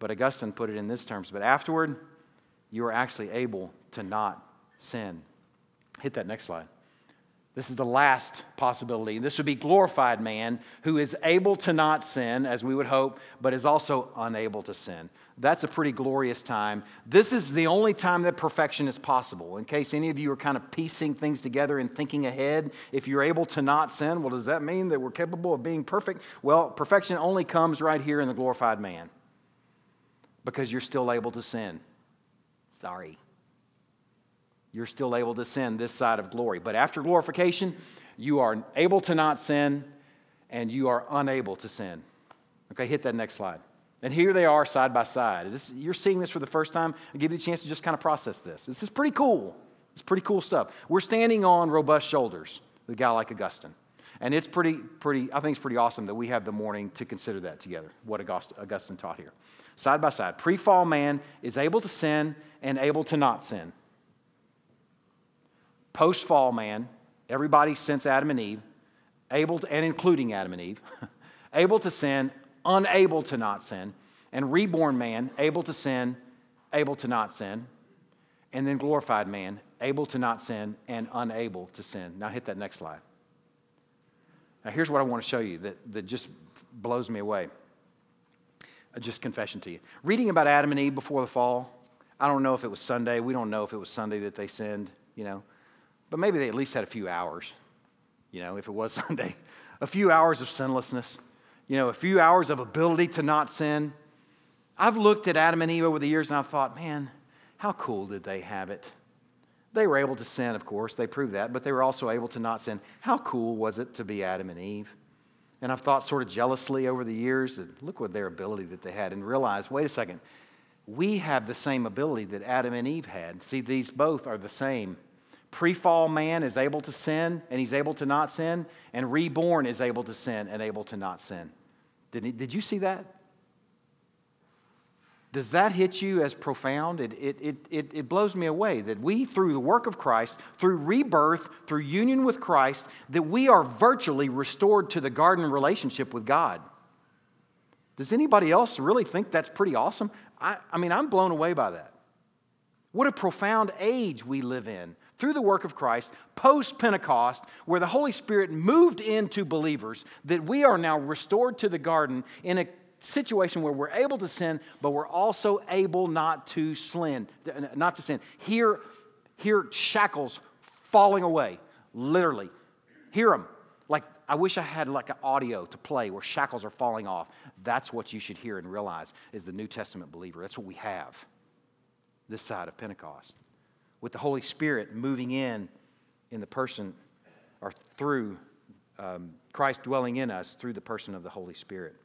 But Augustine put it in this terms. But afterward, you are actually able to not sin. Hit that next slide. This is the last possibility. This would be glorified man who is able to not sin, as we would hope, but is also unable to sin. That's a pretty glorious time. This is the only time that perfection is possible. In case any of you are kind of piecing things together and thinking ahead, if you're able to not sin, well, does that mean that we're capable of being perfect? Well, perfection only comes right here in the glorified man because you're still able to sin. Sorry you're still able to sin this side of glory. But after glorification, you are able to not sin and you are unable to sin. Okay, hit that next slide. And here they are side by side. This, you're seeing this for the first time. I give you a chance to just kind of process this. This is pretty cool. It's pretty cool stuff. We're standing on robust shoulders with a guy like Augustine. And it's pretty, pretty, I think it's pretty awesome that we have the morning to consider that together, what Augustine taught here. Side by side. Pre fall man is able to sin and able to not sin post fall man, everybody since Adam and Eve, able to, and including Adam and Eve, able to sin, unable to not sin, and reborn man, able to sin, able to not sin, and then glorified man, able to not sin and unable to sin. Now hit that next slide. Now here's what I want to show you that, that just blows me away. Just confession to you. Reading about Adam and Eve before the fall, I don't know if it was Sunday. We don't know if it was Sunday that they sinned, you know. But maybe they at least had a few hours, you know, if it was Sunday. A few hours of sinlessness, you know, a few hours of ability to not sin. I've looked at Adam and Eve over the years and I've thought, man, how cool did they have it? They were able to sin, of course, they proved that, but they were also able to not sin. How cool was it to be Adam and Eve? And I've thought sort of jealously over the years that look what their ability that they had and realized, wait a second, we have the same ability that Adam and Eve had. See, these both are the same. Pre fall man is able to sin and he's able to not sin, and reborn is able to sin and able to not sin. Did, he, did you see that? Does that hit you as profound? It, it, it, it, blows me away that we, through the work of Christ, through rebirth, through union with Christ, that we are virtually restored to the garden relationship with God. Does anybody else really think that's pretty awesome? I, I mean, I'm blown away by that. What a profound age we live in through the work of Christ, post Pentecost, where the Holy Spirit moved into believers, that we are now restored to the garden in a situation where we're able to sin, but we're also able not to sin. Not to sin. Hear, hear shackles falling away, literally. Hear them. Like I wish I had like an audio to play where shackles are falling off. That's what you should hear and realize is the New Testament believer. That's what we have this side of Pentecost. With the Holy Spirit moving in in the person or through um, Christ dwelling in us through the person of the Holy Spirit.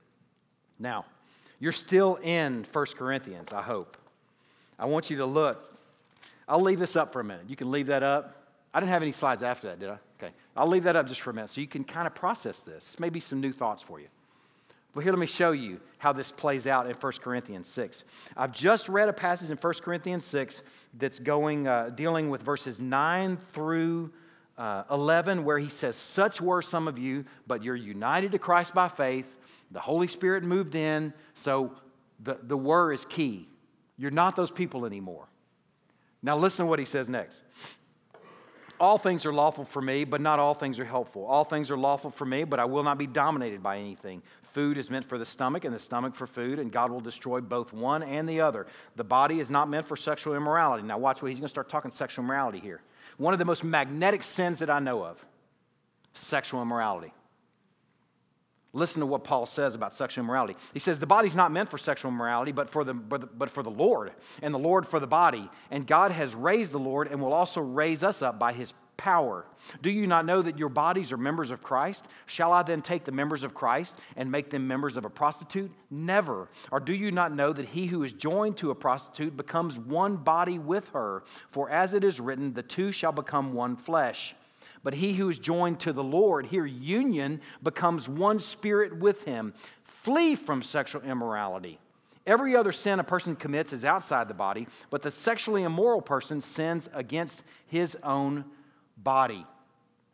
Now, you're still in 1 Corinthians, I hope. I want you to look. I'll leave this up for a minute. You can leave that up. I didn't have any slides after that, did I? Okay. I'll leave that up just for a minute so you can kind of process this. Maybe some new thoughts for you. But here, let me show you how this plays out in 1 Corinthians 6. I've just read a passage in 1 Corinthians 6 that's going, uh, dealing with verses 9 through uh, 11, where he says, Such were some of you, but you're united to Christ by faith the Holy Spirit moved in, so the, the were is key. You're not those people anymore. Now, listen to what he says next. All things are lawful for me, but not all things are helpful. All things are lawful for me, but I will not be dominated by anything. Food is meant for the stomach, and the stomach for food, and God will destroy both one and the other. The body is not meant for sexual immorality. Now, watch what he's going to start talking sexual immorality here. One of the most magnetic sins that I know of sexual immorality. Listen to what Paul says about sexual immorality. He says, The body's not meant for sexual immorality, but for, the, but for the Lord, and the Lord for the body. And God has raised the Lord and will also raise us up by his power. Do you not know that your bodies are members of Christ? Shall I then take the members of Christ and make them members of a prostitute? Never. Or do you not know that he who is joined to a prostitute becomes one body with her? For as it is written, the two shall become one flesh. But he who is joined to the Lord, here union, becomes one spirit with him. Flee from sexual immorality. Every other sin a person commits is outside the body, but the sexually immoral person sins against his own body.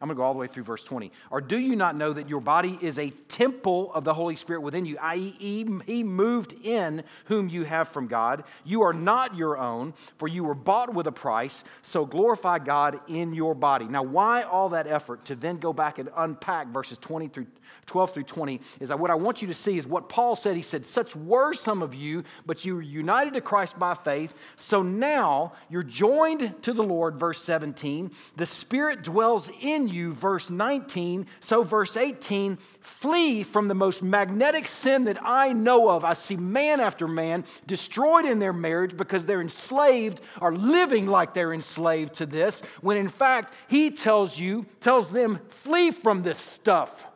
I'm going to go all the way through verse 20. Or do you not know that your body is a temple of the Holy Spirit within you, i.e., He moved in whom you have from God? You are not your own, for you were bought with a price, so glorify God in your body. Now, why all that effort to then go back and unpack verses 20 through 12 through 20 is that what I want you to see is what Paul said. He said, Such were some of you, but you were united to Christ by faith. So now you're joined to the Lord, verse 17. The Spirit dwells in you, verse 19. So, verse 18, flee from the most magnetic sin that I know of. I see man after man destroyed in their marriage because they're enslaved or living like they're enslaved to this, when in fact, he tells you, tells them, flee from this stuff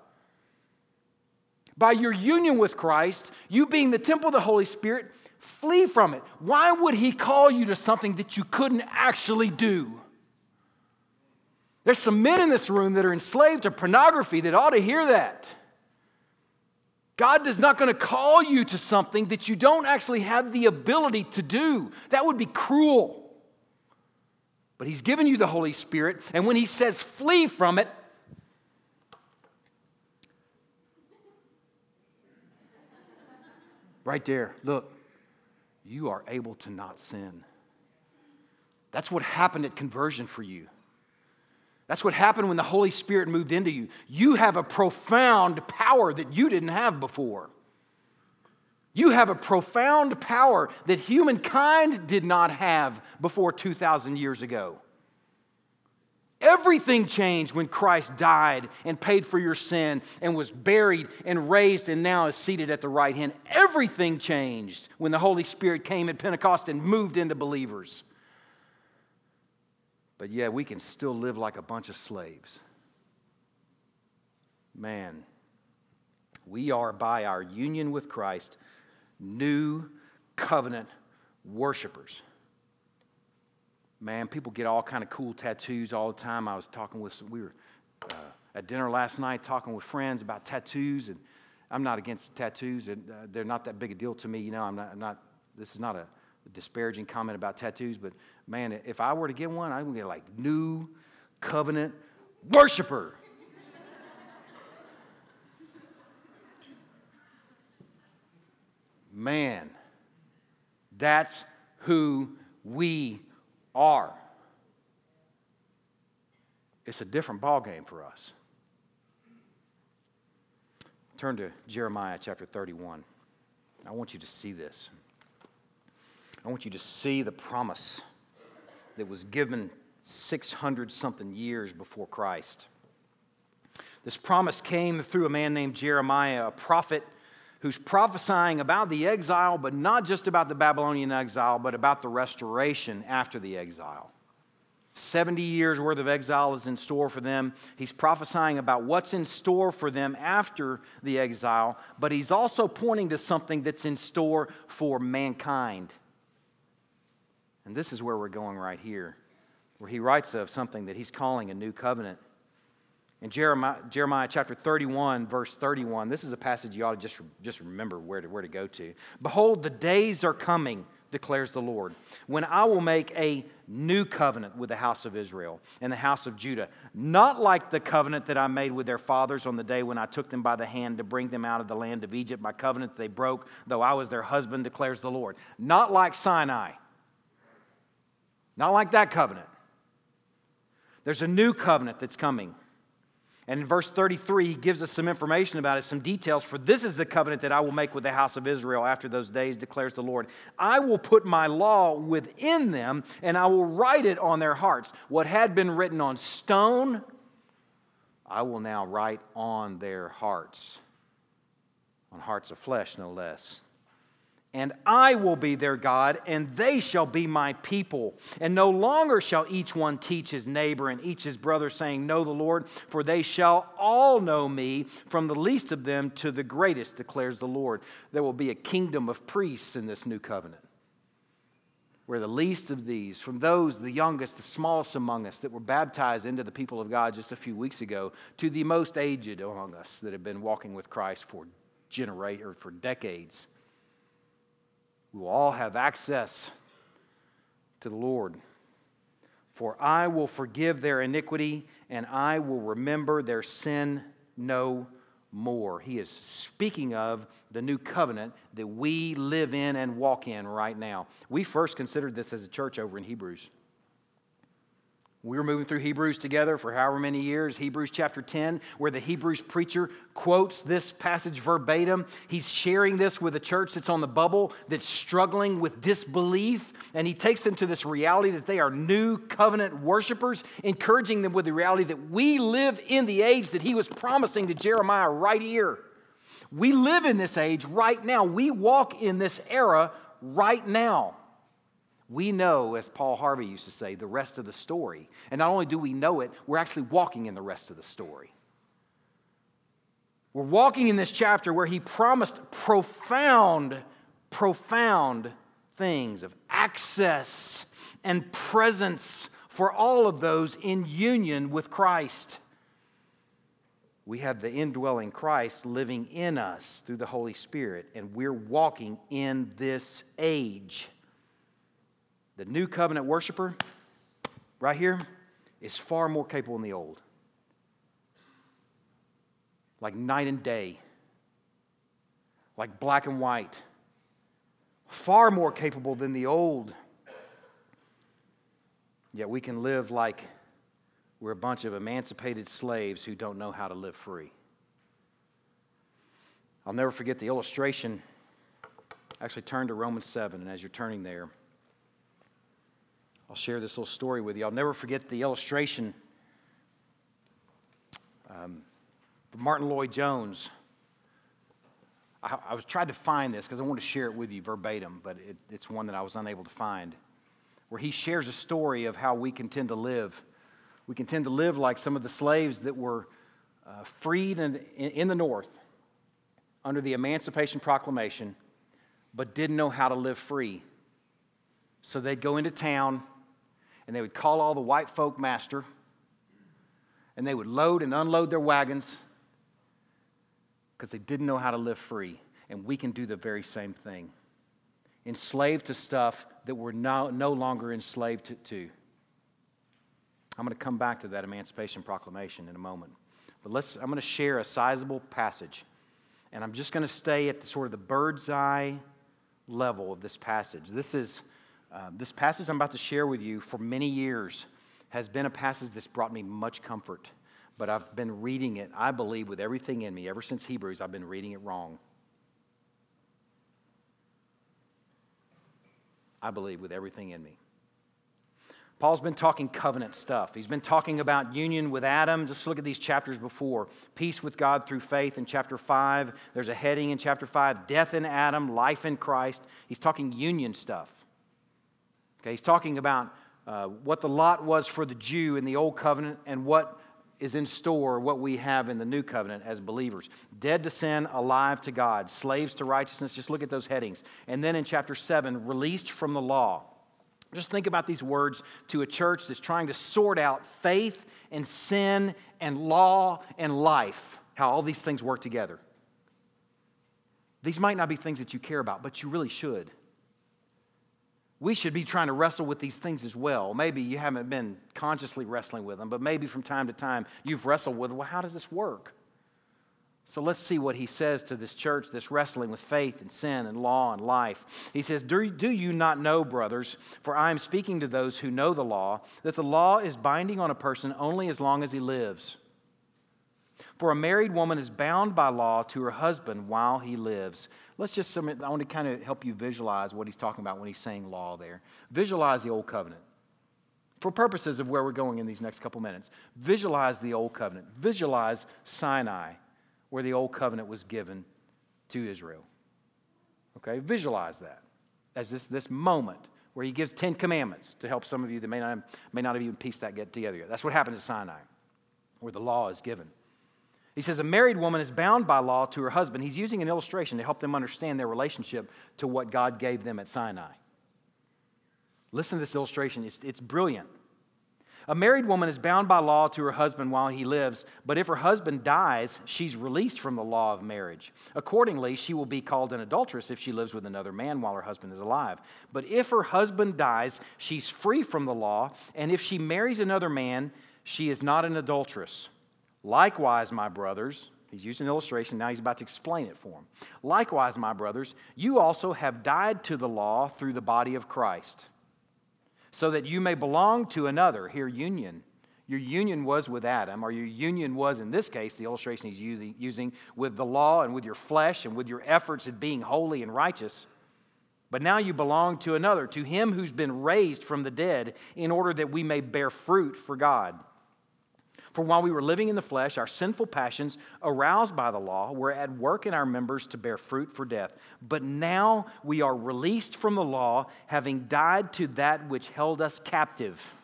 by your union with Christ, you being the temple of the Holy Spirit, flee from it. Why would He call you to something that you couldn't actually do? There's some men in this room that are enslaved to pornography that ought to hear that. God is not going to call you to something that you don't actually have the ability to do. That would be cruel. But He's given you the Holy Spirit, and when He says flee from it, right there, look, you are able to not sin. That's what happened at conversion for you. That's what happened when the Holy Spirit moved into you. You have a profound power that you didn't have before. You have a profound power that humankind did not have before 2,000 years ago. Everything changed when Christ died and paid for your sin and was buried and raised and now is seated at the right hand. Everything changed when the Holy Spirit came at Pentecost and moved into believers. But yeah, we can still live like a bunch of slaves. Man, we are by our union with Christ new covenant worshipers man people get all kind of cool tattoos all the time i was talking with some, we were uh, at dinner last night talking with friends about tattoos and i'm not against tattoos and uh, they're not that big a deal to me you know i'm not, I'm not this is not a disparaging comment about tattoos but man if i were to get one i would get like new covenant worshiper man that's who we are. It's a different ballgame for us. Turn to Jeremiah chapter 31. I want you to see this. I want you to see the promise that was given 600 something years before Christ. This promise came through a man named Jeremiah, a prophet who's prophesying about the exile, but not just about the Babylonian exile, but about the restoration after the exile. 70 years worth of exile is in store for them. He's prophesying about what's in store for them after the exile, but he's also pointing to something that's in store for mankind. And this is where we're going right here, where he writes of something that he's calling a new covenant. In Jeremiah, Jeremiah chapter 31, verse 31, this is a passage you ought to just, just remember where to, where to go to. Behold, the days are coming, declares the Lord, when I will make a new covenant with the house of Israel and the house of Judah, not like the covenant that I made with their fathers on the day when I took them by the hand to bring them out of the land of Egypt, my covenant they broke, though I was their husband, declares the Lord. Not like Sinai. Not like that covenant. There's a new covenant that's coming. And in verse 33, he gives us some information about it, some details. For this is the covenant that I will make with the house of Israel after those days, declares the Lord. I will put my law within them, and I will write it on their hearts. What had been written on stone, I will now write on their hearts, on hearts of flesh, no less and I will be their God, and they shall be my people. And no longer shall each one teach his neighbor and each his brother, saying, Know the Lord, for they shall all know me, from the least of them to the greatest, declares the Lord. There will be a kingdom of priests in this new covenant, where the least of these, from those, the youngest, the smallest among us, that were baptized into the people of God just a few weeks ago, to the most aged among us that have been walking with Christ for generations or for decades we will all have access to the Lord. For I will forgive their iniquity and I will remember their sin no more. He is speaking of the new covenant that we live in and walk in right now. We first considered this as a church over in Hebrews. We were moving through Hebrews together for however many years, Hebrews chapter 10, where the Hebrews preacher quotes this passage verbatim. He's sharing this with a church that's on the bubble, that's struggling with disbelief, and he takes them to this reality that they are new covenant worshipers, encouraging them with the reality that we live in the age that he was promising to Jeremiah right here. We live in this age right now. We walk in this era right now we know, as Paul Harvey used to say, the rest of the story. And not only do we know it, we're actually walking in the rest of the story. We're walking in this chapter where he promised profound, profound things of access and presence for all of those in union with Christ. We have the indwelling Christ living in us through the Holy Spirit, and we're walking in this age. The new covenant worshiper, right here, is far more capable than the old. Like night and day, like black and white. far more capable than the old. Yet we can live like we're a bunch of emancipated slaves who don't know how to live free. I'll never forget the illustration. Actually, turn to Romans 7, and as you're turning there, I'll share this little story with you. I'll never forget the illustration um, Martyn Lloyd-Jones. I, I, was trying to find this because I wanted to share it with you verbatim, but it, it's one that I was unable to find, where he shares a story of how we can tend to live we can tend to live like some of the slaves that were uh, freed in, in, in the North under the Emancipation Proclamation, but didn't know how to live free. So they'd go into town and they would call all the white folk master, and they would load and unload their wagons because they didn't know how to live free. And we can do the very same thing enslaved to stuff that we're no, no longer enslaved to, to. I'm going to come back to that Emancipation Proclamation in a moment. But let's, I'm going to share a sizable passage. And I'm just going to stay at the sort of the bird's eye level of this passage. This is uh, this passage I'm about to share with you for many years has been a passage that's brought me much comfort. But I've been reading it, I believe, with everything in me. Ever since Hebrews, I've been reading it wrong. I believe with everything in me. Paul's been talking covenant stuff. He's been talking about union with Adam. Just look at these chapters before. Peace with God through faith in chapter 5. There's a heading in chapter 5 Death in Adam, life in Christ. He's talking union stuff. Okay, he's talking about uh, what the lot was for the Jew in the old covenant and what is in store, what we have in the new covenant as believers. Dead to sin, alive to God, slaves to righteousness. Just look at those headings. And then in chapter 7, released from the law. Just think about these words to a church that's trying to sort out faith and sin and law and life, how all these things work together. These might not be things that you care about, but you really should. We should be trying to wrestle with these things as well. Maybe you haven't been consciously wrestling with them, but maybe from time to time you've wrestled with, well, how does this work? So let's see what he says to this church that's wrestling with faith and sin and law and life. He says, do, do you not know, brothers, for I am speaking to those who know the law, that the law is binding on a person only as long as he lives? For a married woman is bound by law to her husband while he lives. Let's just, I want to kind of help you visualize what he's talking about when he's saying law there. Visualize the old covenant. For purposes of where we're going in these next couple minutes, visualize the old covenant. Visualize Sinai where the old covenant was given to Israel. Okay, visualize that as this, this moment where he gives 10 commandments to help some of you that may not, may not have even pieced that get together yet. That's what happened at Sinai, where the law is given. He says a married woman is bound by law to her husband. He's using an illustration to help them understand their relationship to what God gave them at Sinai. Listen to this illustration, it's, it's brilliant. A married woman is bound by law to her husband while he lives, but if her husband dies, she's released from the law of marriage. Accordingly, she will be called an adulteress if she lives with another man while her husband is alive. But if her husband dies, she's free from the law, and if she marries another man, she is not an adulteress. Likewise, my brothers, He's using an illustration. Now he's about to explain it for them. Likewise, my brothers, you also have died to the law through the body of Christ so that you may belong to another. Here, union. Your union was with Adam, or your union was, in this case, the illustration he's using, using with the law and with your flesh and with your efforts at being holy and righteous. But now you belong to another, to him who's been raised from the dead, in order that we may bear fruit for God. For while we were living in the flesh, our sinful passions, aroused by the law, were at work in our members to bear fruit for death. But now we are released from the law, having died to that which held us captive.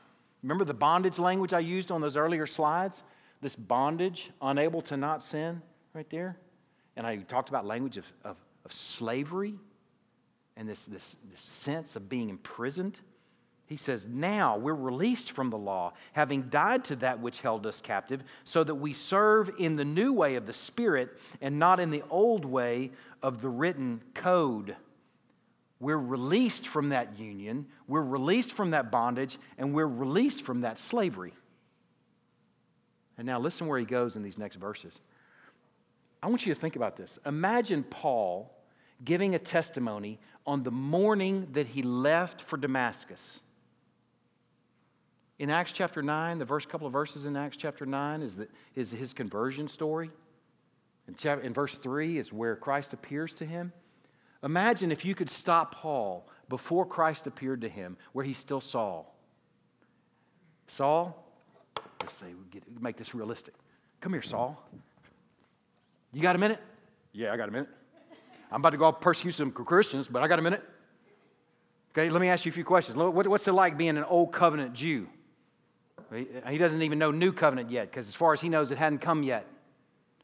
Remember the bondage language I used on those earlier slides? This bondage, unable to not sin, right there. And I talked about language of, of, of slavery and this, this, this sense of being imprisoned. He says, Now we're released from the law, having died to that which held us captive, so that we serve in the new way of the Spirit and not in the old way of the written code. We're released from that union, we're released from that bondage, and we're released from that slavery. And now listen where he goes in these next verses. I want you to think about this. Imagine Paul giving a testimony on the morning that he left for Damascus. In Acts chapter 9, the first couple of verses in Acts chapter 9 is, the, is his conversion story. In, in verse 3 is where Christ appears to him. Imagine if you could stop Paul before Christ appeared to him, where he's still Saul. Saul, let's say we get, make this realistic. Come here, Saul. You got a minute? Yeah, I got a minute. I'm about to go persecute some Christians, but I got a minute. Okay, let me ask you a few questions. What's it like being an old covenant Jew? He doesn't even know new covenant yet, because as far as he knows, it hadn't come yet.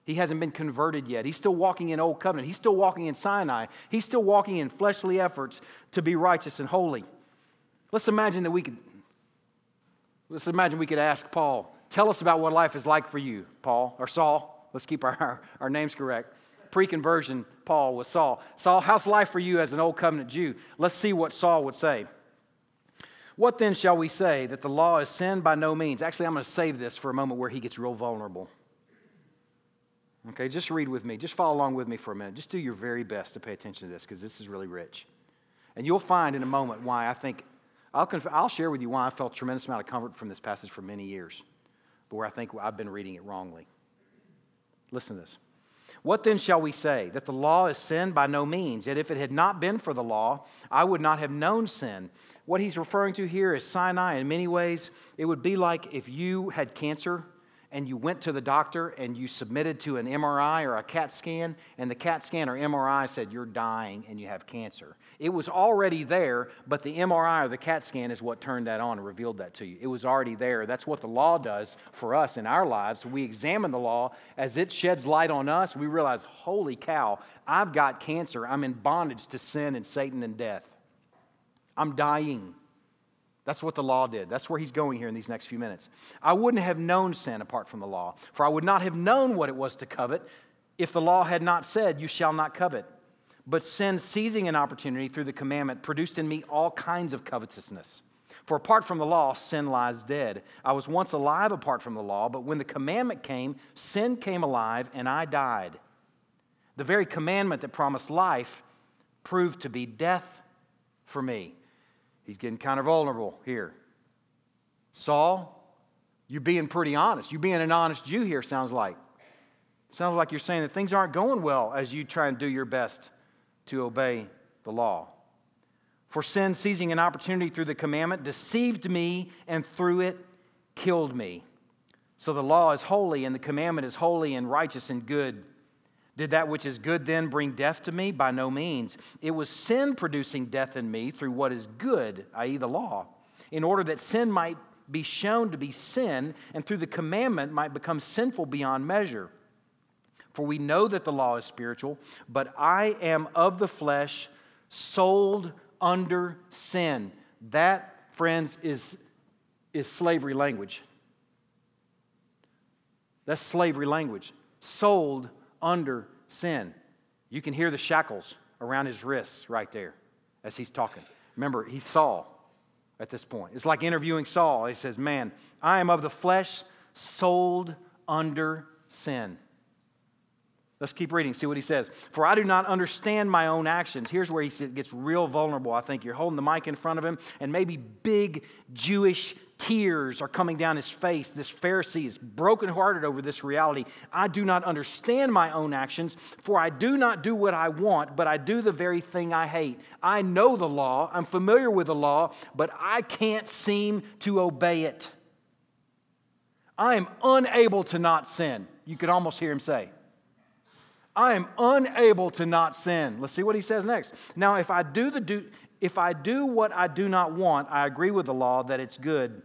He hasn't been converted yet. He's still walking in old covenant. He's still walking in Sinai. He's still walking in fleshly efforts to be righteous and holy. Let's imagine that we could let's imagine we could ask Paul, tell us about what life is like for you, Paul, or Saul. Let's keep our, our, our names correct. Pre-conversion, Paul was Saul. Saul, how's life for you as an old covenant Jew? Let's see what Saul would say. What then shall we say? That the law is sin? By no means. Actually, I'm going to save this for a moment where he gets real vulnerable. Okay, just read with me. Just follow along with me for a minute. Just do your very best to pay attention to this because this is really rich. And you'll find in a moment why I think, I'll, conf- I'll share with you why I felt a tremendous amount of comfort from this passage for many years, but where I think I've been reading it wrongly. Listen to this. What then shall we say? That the law is sin? By no means. Yet if it had not been for the law, I would not have known sin. What he's referring to here is Sinai. In many ways, it would be like if you had cancer and you went to the doctor and you submitted to an MRI or a CAT scan, and the CAT scan or MRI said you're dying and you have cancer. It was already there, but the MRI or the CAT scan is what turned that on and revealed that to you. It was already there. That's what the law does for us in our lives. We examine the law as it sheds light on us. We realize, holy cow, I've got cancer. I'm in bondage to sin and Satan and death. I'm dying. That's what the law did. That's where he's going here in these next few minutes. I wouldn't have known sin apart from the law, for I would not have known what it was to covet if the law had not said, You shall not covet. But sin, seizing an opportunity through the commandment, produced in me all kinds of covetousness. For apart from the law, sin lies dead. I was once alive apart from the law, but when the commandment came, sin came alive and I died. The very commandment that promised life proved to be death for me. He's getting kind of vulnerable here. Saul, you're being pretty honest. You're being an honest Jew here, sounds like. Sounds like you're saying that things aren't going well as you try and do your best to obey the law. For sin, seizing an opportunity through the commandment, deceived me and through it killed me. So the law is holy and the commandment is holy and righteous and good. Did that which is good then bring death to me? By no means. It was sin producing death in me through what is good, i.e., the law, in order that sin might be shown to be sin, and through the commandment might become sinful beyond measure. For we know that the law is spiritual, but I am of the flesh, sold under sin. That, friends, is, is slavery language. That's slavery language. Sold under sin. You can hear the shackles around his wrists right there as he's talking. Remember, he's Saul at this point. It's like interviewing Saul. He says, Man, I am of the flesh, sold under sin. Let's keep reading, see what he says. For I do not understand my own actions. Here's where he gets real vulnerable, I think. You're holding the mic in front of him, and maybe big Jewish tears are coming down his face. This Pharisee is brokenhearted over this reality. I do not understand my own actions, for I do not do what I want, but I do the very thing I hate. I know the law, I'm familiar with the law, but I can't seem to obey it. I am unable to not sin. You could almost hear him say. I am unable to not sin. Let's see what he says next. Now, if I do the do, if I do what I do not want, I agree with the law that it's good.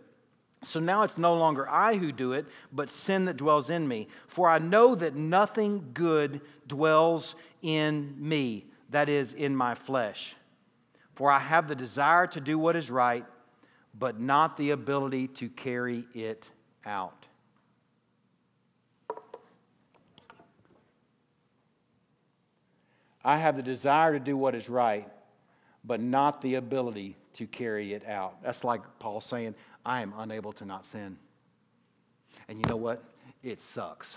So now it's no longer I who do it, but sin that dwells in me. For I know that nothing good dwells in me, that is, in my flesh. For I have the desire to do what is right, but not the ability to carry it out. I have the desire to do what is right, but not the ability to carry it out. That's like Paul saying, I am unable to not sin. And you know what? It sucks.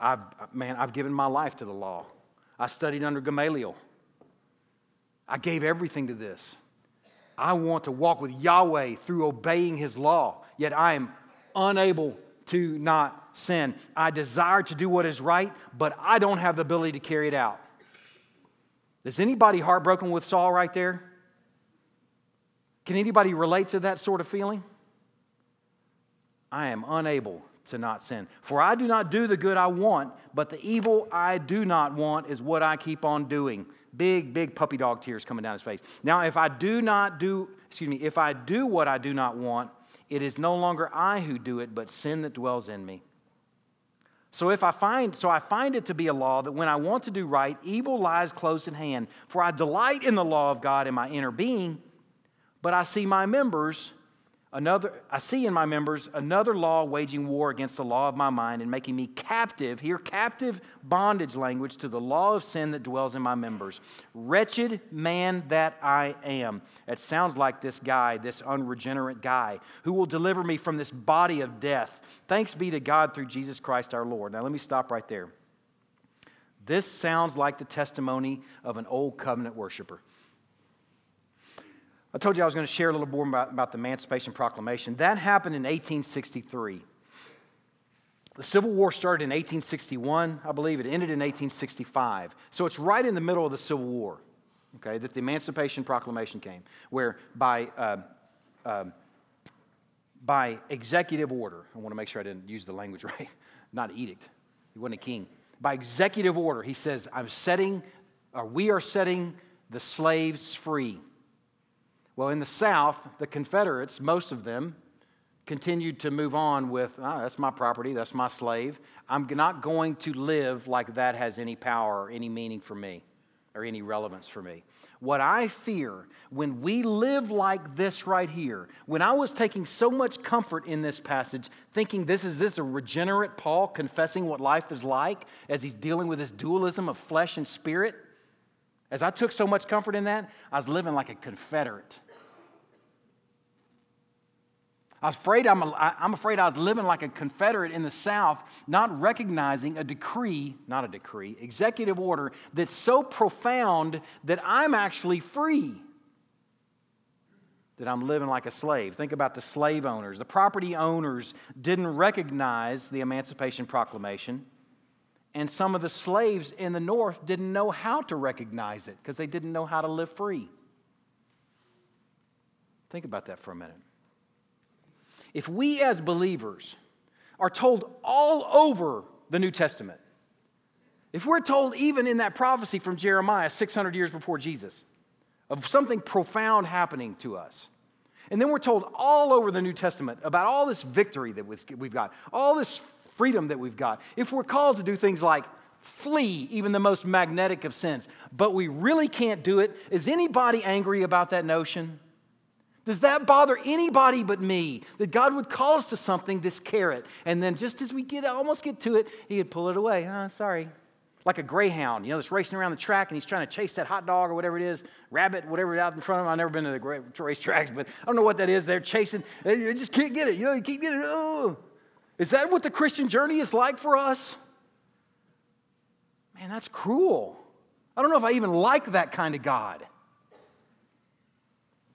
I've, man, I've given my life to the law. I studied under Gamaliel. I gave everything to this. I want to walk with Yahweh through obeying his law, yet I am unable to not sin. I desire to do what is right, but I don't have the ability to carry it out. Is anybody heartbroken with Saul right there? Can anybody relate to that sort of feeling? I am unable to not sin. For I do not do the good I want, but the evil I do not want is what I keep on doing. Big, big puppy dog tears coming down his face. Now, if I do not do, excuse me, if I do what I do not want, it is no longer I who do it, but sin that dwells in me. So if I find so I find it to be a law that when I want to do right, evil lies close at hand. For I delight in the law of God in my inner being, but I see my members Another, I see in my members another law waging war against the law of my mind and making me captive, here, captive bondage language to the law of sin that dwells in my members. Wretched man that I am. It sounds like this guy, this unregenerate guy, who will deliver me from this body of death. Thanks be to God through Jesus Christ our Lord. Now, let me stop right there. This sounds like the testimony of an old covenant worshiper. I told you I was going to share a little more about, about the Emancipation Proclamation. That happened in 1863. The Civil War started in 1861, I believe. It ended in 1865. So it's right in the middle of the Civil War, okay, that the Emancipation Proclamation came, where by, uh, uh, by executive order, I want to make sure I didn't use the language right, not edict, he wasn't a king. By executive order, he says, I'm setting, or we are setting the slaves free. Well, in the South, the Confederates, most of them, continued to move on with, oh, that's my property, that's my slave. I'm not going to live like that has any power or any meaning for me or any relevance for me. What I fear when we live like this right here, when I was taking so much comfort in this passage, thinking this is this a regenerate Paul confessing what life is like as he's dealing with this dualism of flesh and spirit, as I took so much comfort in that, I was living like a Confederate. I was afraid I'm, a, I'm afraid I was living like a Confederate in the South, not recognizing a decree, not a decree, executive order that's so profound that I'm actually free. That I'm living like a slave. Think about the slave owners. The property owners didn't recognize the Emancipation Proclamation. And some of the slaves in the North didn't know how to recognize it because they didn't know how to live free. Think about that for a minute. If we as believers are told all over the New Testament, if we're told even in that prophecy from Jeremiah 600 years before Jesus of something profound happening to us, and then we're told all over the New Testament about all this victory that we've got, all this freedom that we've got. If we're called to do things like flee even the most magnetic of sins, but we really can't do it, is anybody angry about that notion? Does that bother anybody but me? That God would call us to something, this carrot, and then just as we get almost get to it, He'd pull it away. Sorry. Like a greyhound, you know, that's racing around the track and he's trying to chase that hot dog or whatever it is, rabbit, whatever out in front of him. I've never been to the race tracks, but I don't know what that is. They're chasing, they just can't get it. You know, you keep getting it. Oh. Is that what the Christian journey is like for us? Man, that's cruel. I don't know if I even like that kind of God.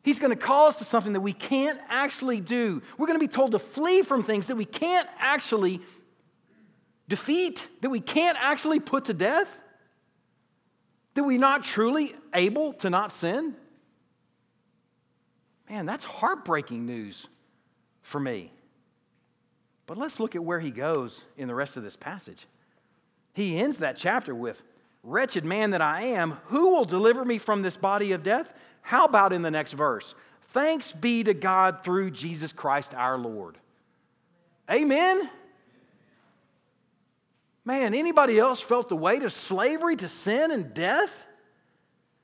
He's going to call us to something that we can't actually do. We're going to be told to flee from things that we can't actually defeat, that we can't actually put to death, that we're not truly able to not sin. Man, that's heartbreaking news for me. But let's look at where he goes in the rest of this passage. He ends that chapter with, Wretched man that I am, who will deliver me from this body of death? How about in the next verse? Thanks be to God through Jesus Christ our Lord. Amen. Man, anybody else felt the weight of slavery to sin and death?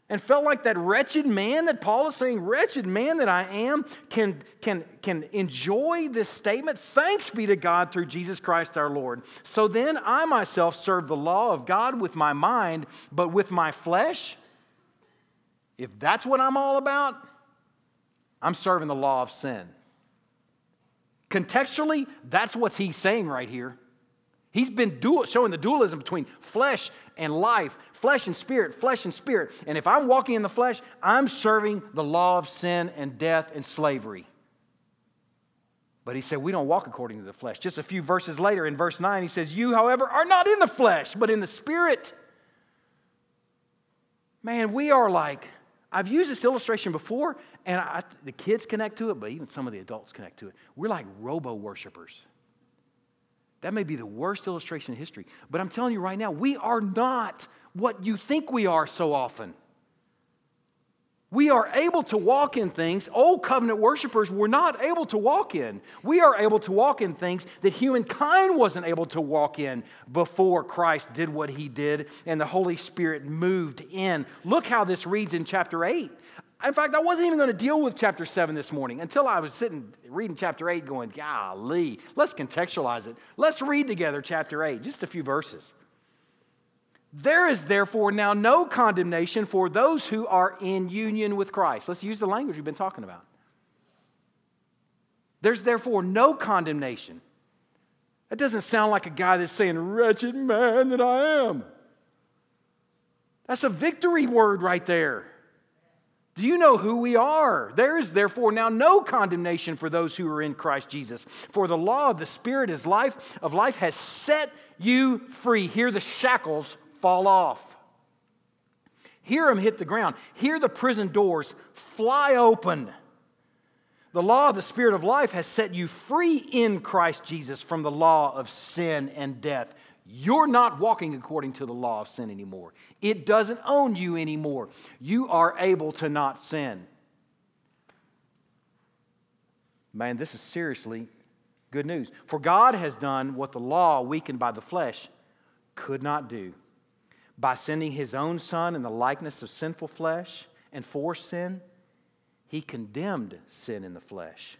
And felt like that wretched man that Paul is saying, wretched man that I am, can, can, can enjoy this statement. Thanks be to God through Jesus Christ our Lord. So then I myself serve the law of God with my mind, but with my flesh. If that's what I'm all about, I'm serving the law of sin. Contextually, that's what he's saying right here. He's been dual, showing the dualism between flesh and life, flesh and spirit, flesh and spirit. And if I'm walking in the flesh, I'm serving the law of sin and death and slavery. But he said, We don't walk according to the flesh. Just a few verses later, in verse 9, he says, You, however, are not in the flesh, but in the spirit. Man, we are like, I've used this illustration before, and I, the kids connect to it, but even some of the adults connect to it. We're like robo worshipers. That may be the worst illustration in history. But I'm telling you right now, we are not what you think we are so often. We are able to walk in things old covenant worshipers were not able to walk in. We are able to walk in things that humankind wasn't able to walk in before Christ did what he did and the Holy Spirit moved in. Look how this reads in chapter 8. In fact, I wasn't even going to deal with chapter 7 this morning until I was sitting reading chapter 8 going, golly, let's contextualize it. Let's read together chapter 8, just a few verses. There is therefore now no condemnation for those who are in union with Christ. Let's use the language we've been talking about. There's therefore no condemnation. That doesn't sound like a guy that's saying, Wretched man that I am. That's a victory word right there. Do you know who we are? There is therefore now no condemnation for those who are in Christ Jesus. For the law of the Spirit is life of life has set you free. Hear the shackles fall off. Hear them hit the ground. Hear the prison doors fly open. The law of the Spirit of life has set you free in Christ Jesus from the law of sin and death. You're not walking according to the law of sin anymore. It doesn't own you anymore. You are able to not sin. Man, this is seriously good news. For God has done what the law, weakened by the flesh, could not do. By sending his own Son in the likeness of sinful flesh and for sin, he condemned sin in the flesh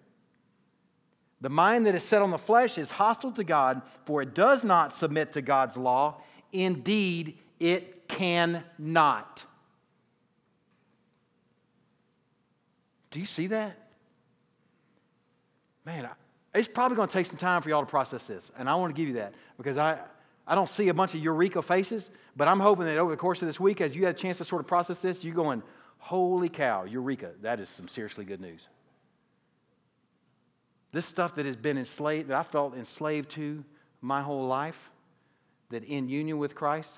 the mind that is set on the flesh is hostile to God, for it does not submit to God's law. Indeed, it cannot. Do you see that? Man, it's probably going to take some time for y'all to process this. And I want to give you that because I, I don't see a bunch of eureka faces, but I'm hoping that over the course of this week, as you had a chance to sort of process this, you're going, holy cow, eureka. That is some seriously good news. This stuff that has been enslaved, that I felt enslaved to my whole life, that in union with Christ,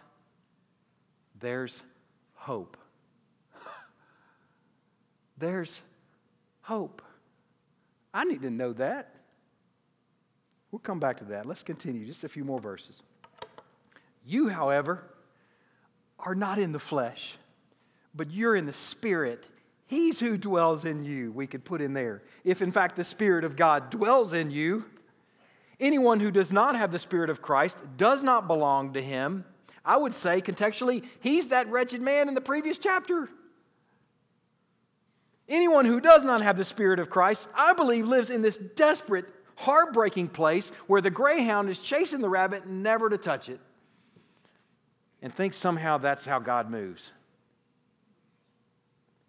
there's hope. There's hope. I need to know that. We'll come back to that. Let's continue. Just a few more verses. You, however, are not in the flesh, but you're in the spirit He's who dwells in you, we could put in there. If in fact the Spirit of God dwells in you, anyone who does not have the Spirit of Christ does not belong to him. I would say contextually, he's that wretched man in the previous chapter. Anyone who does not have the Spirit of Christ, I believe, lives in this desperate, heartbreaking place where the greyhound is chasing the rabbit never to touch it and thinks somehow that's how God moves.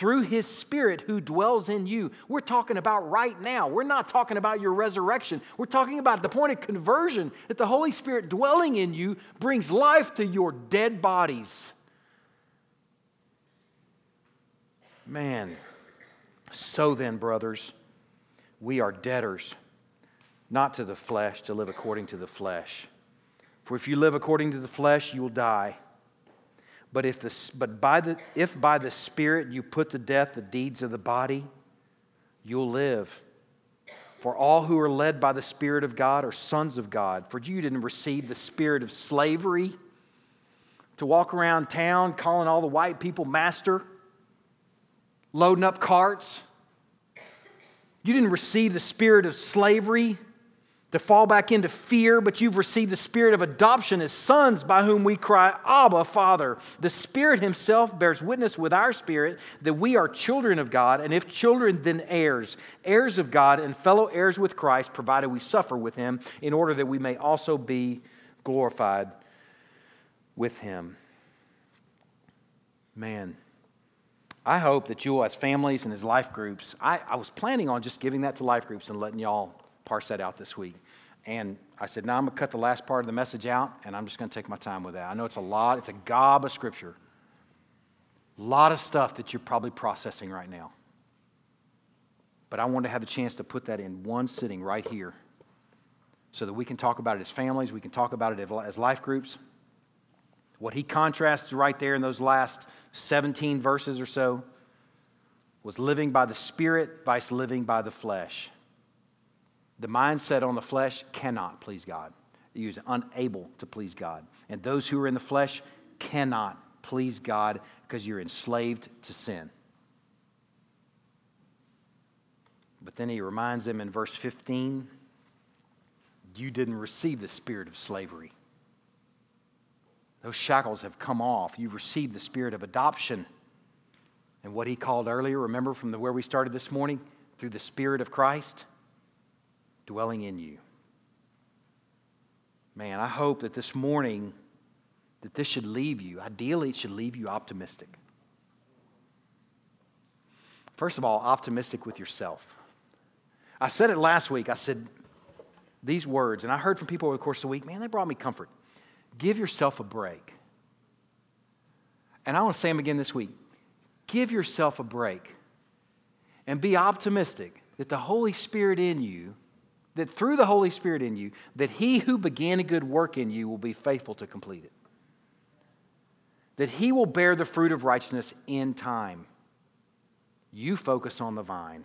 through his spirit who dwells in you. We're talking about right now. We're not talking about your resurrection. We're talking about the point of conversion that the Holy Spirit dwelling in you brings life to your dead bodies. Man, so then, brothers, we are debtors, not to the flesh, to live according to the flesh. For if you live according to the flesh, you will die. But, if, the, but by the, if by the Spirit you put to death the deeds of the body, you'll live. For all who are led by the Spirit of God are sons of God. For you didn't receive the spirit of slavery to walk around town calling all the white people master, loading up carts. You didn't receive the spirit of slavery to fall back into fear, but you've received the spirit of adoption as sons by whom we cry, Abba, Father. The Spirit Himself bears witness with our spirit that we are children of God, and if children, then heirs, heirs of God, and fellow heirs with Christ, provided we suffer with Him, in order that we may also be glorified with Him. Man. I hope that you, as families and as life groups, I, I was planning on just giving that to life groups and letting y'all parse that out this week. And I said, now I'm going to cut the last part of the message out, and I'm just going to take my time with that. I know it's a lot, it's a gob of scripture. A lot of stuff that you're probably processing right now. But I wanted to have a chance to put that in one sitting right here so that we can talk about it as families, we can talk about it as life groups. What he contrasts right there in those last 17 verses or so was living by the Spirit vice living by the flesh. The mindset on the flesh cannot please God. You're unable to please God. And those who are in the flesh cannot please God because you're enslaved to sin. But then he reminds them in verse 15 you didn't receive the spirit of slavery. Those shackles have come off. You've received the spirit of adoption. And what he called earlier, remember from the, where we started this morning? Through the spirit of Christ dwelling in you. Man, I hope that this morning that this should leave you, ideally it should leave you optimistic. First of all, optimistic with yourself. I said it last week. I said these words, and I heard from people over the course of the week, man, they brought me comfort. Give yourself a break. And I want to say them again this week. Give yourself a break and be optimistic that the Holy Spirit in you that through the Holy Spirit in you, that he who began a good work in you will be faithful to complete it. That he will bear the fruit of righteousness in time. You focus on the vine.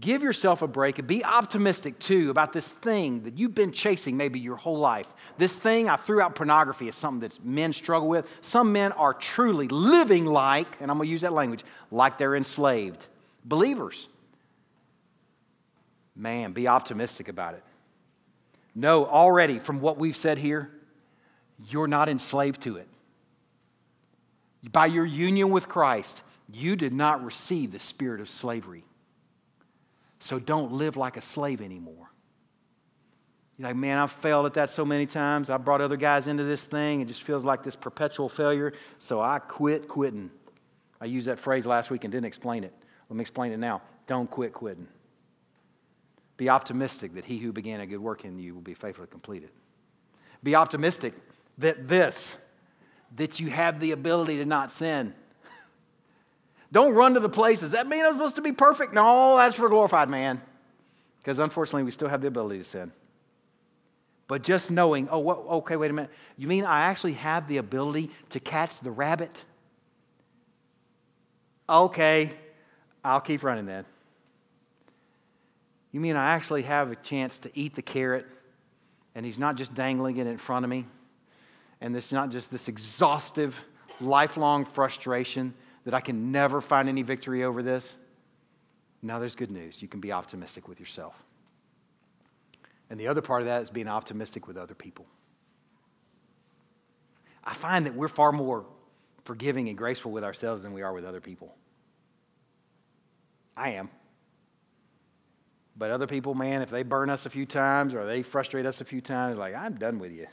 Give yourself a break and be optimistic too about this thing that you've been chasing maybe your whole life. This thing, I threw out pornography is something that men struggle with. Some men are truly living like, and I'm going to use that language, like they're enslaved. Believers. Man, be optimistic about it. No, already from what we've said here, you're not enslaved to it. By your union with Christ, you did not receive the spirit of slavery. So don't live like a slave anymore. You're like, man, I've failed at that so many times. I brought other guys into this thing. It just feels like this perpetual failure. So I quit quitting. I used that phrase last week and didn't explain it. Let me explain it now. Don't quit quitting. Be optimistic that he who began a good work in you will be faithful to complete it. Be optimistic that this, that you have the ability to not sin. Don't run to the places. That mean I'm supposed to be perfect? No, that's for glorified man. Because unfortunately, we still have the ability to sin. But just knowing, oh, what, okay, wait a minute. You mean I actually have the ability to catch the rabbit? Okay, I'll keep running then. You mean I actually have a chance to eat the carrot and he's not just dangling it in front of me? And it's not just this exhaustive, lifelong frustration that I can never find any victory over this? Now there's good news. You can be optimistic with yourself. And the other part of that is being optimistic with other people. I find that we're far more forgiving and graceful with ourselves than we are with other people. I am. But other people, man, if they burn us a few times or they frustrate us a few times, like, I'm done with you.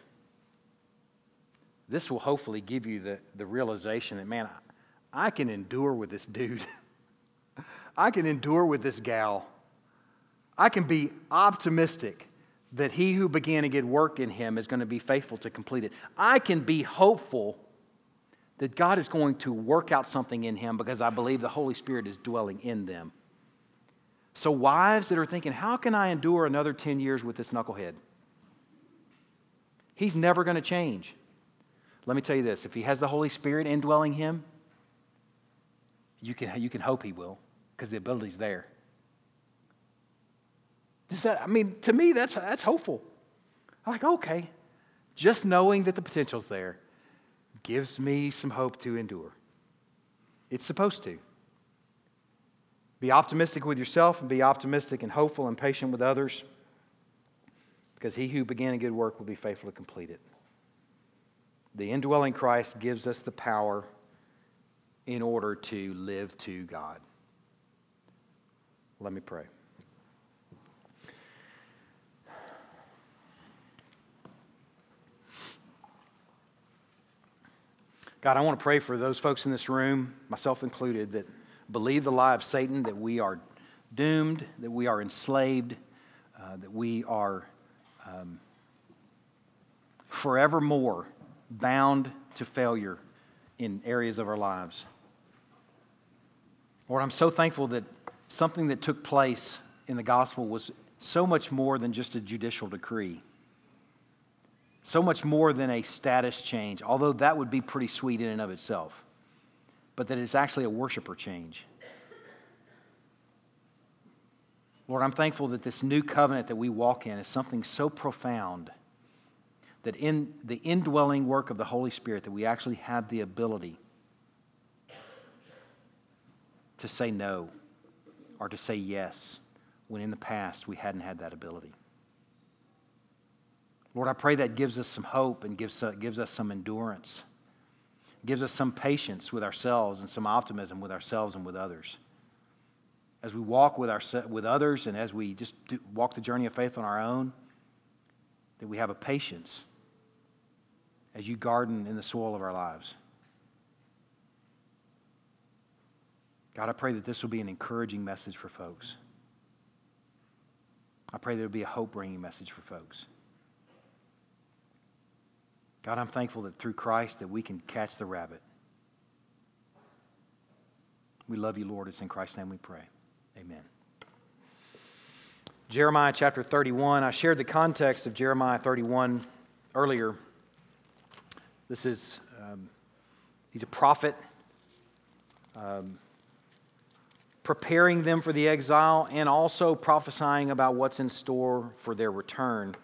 This will hopefully give you the, the realization that, man, I, I can endure with this dude. I can endure with this gal. I can be optimistic that he who began a good work in him is going to be faithful to complete it. I can be hopeful that God is going to work out something in him because I believe the Holy Spirit is dwelling in them. So, wives that are thinking, how can I endure another 10 years with this knucklehead? He's never going to change. Let me tell you this if he has the Holy Spirit indwelling him, you can, you can hope he will because the ability's there. Does that, I mean, to me, that's, that's hopeful. I'm like, okay, just knowing that the potential's there gives me some hope to endure. It's supposed to. Be optimistic with yourself and be optimistic and hopeful and patient with others because he who began a good work will be faithful to complete it. The indwelling Christ gives us the power in order to live to God. Let me pray. God, I want to pray for those folks in this room, myself included, that believe the lie of Satan that we are doomed, that we are enslaved, uh, that we are um, forevermore bound to failure in areas of our lives. Lord, I'm so thankful that something that took place in the gospel was so much more than just a judicial decree so much more than a status change, although that would be pretty sweet in and of itself, but that it's actually a worshiper change. Lord, I'm thankful that this new covenant that we walk in is something so profound that in the indwelling work of the Holy Spirit that we actually have the ability to say no or to say yes when in the past we hadn't had that ability. Lord, I pray that gives us some hope and gives, uh, gives us some endurance, gives us some patience with ourselves and some optimism with ourselves and with others. As we walk with, our, with others and as we just do, walk the journey of faith on our own, that we have a patience as you garden in the soil of our lives. God, I pray that this will be an encouraging message for folks. I pray there will be a hope bringing message for folks. God, I'm thankful that through Christ that we can catch the rabbit. We love you, Lord. It's in Christ's name we pray. Amen. Jeremiah chapter 31. I shared the context of Jeremiah 31 earlier. This is, um, he's a prophet, um, preparing them for the exile and also prophesying about what's in store for their return.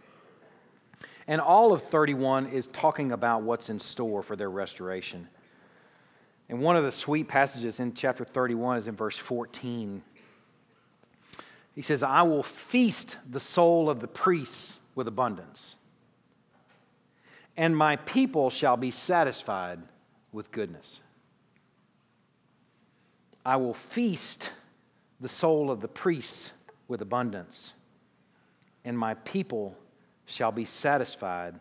And all of 31 is talking about what's in store for their restoration. And one of the sweet passages in chapter 31 is in verse 14. He says, I will feast the soul of the priests with abundance, and my people shall be satisfied with goodness. I will feast the soul of the priests with abundance, and my people shall be satisfied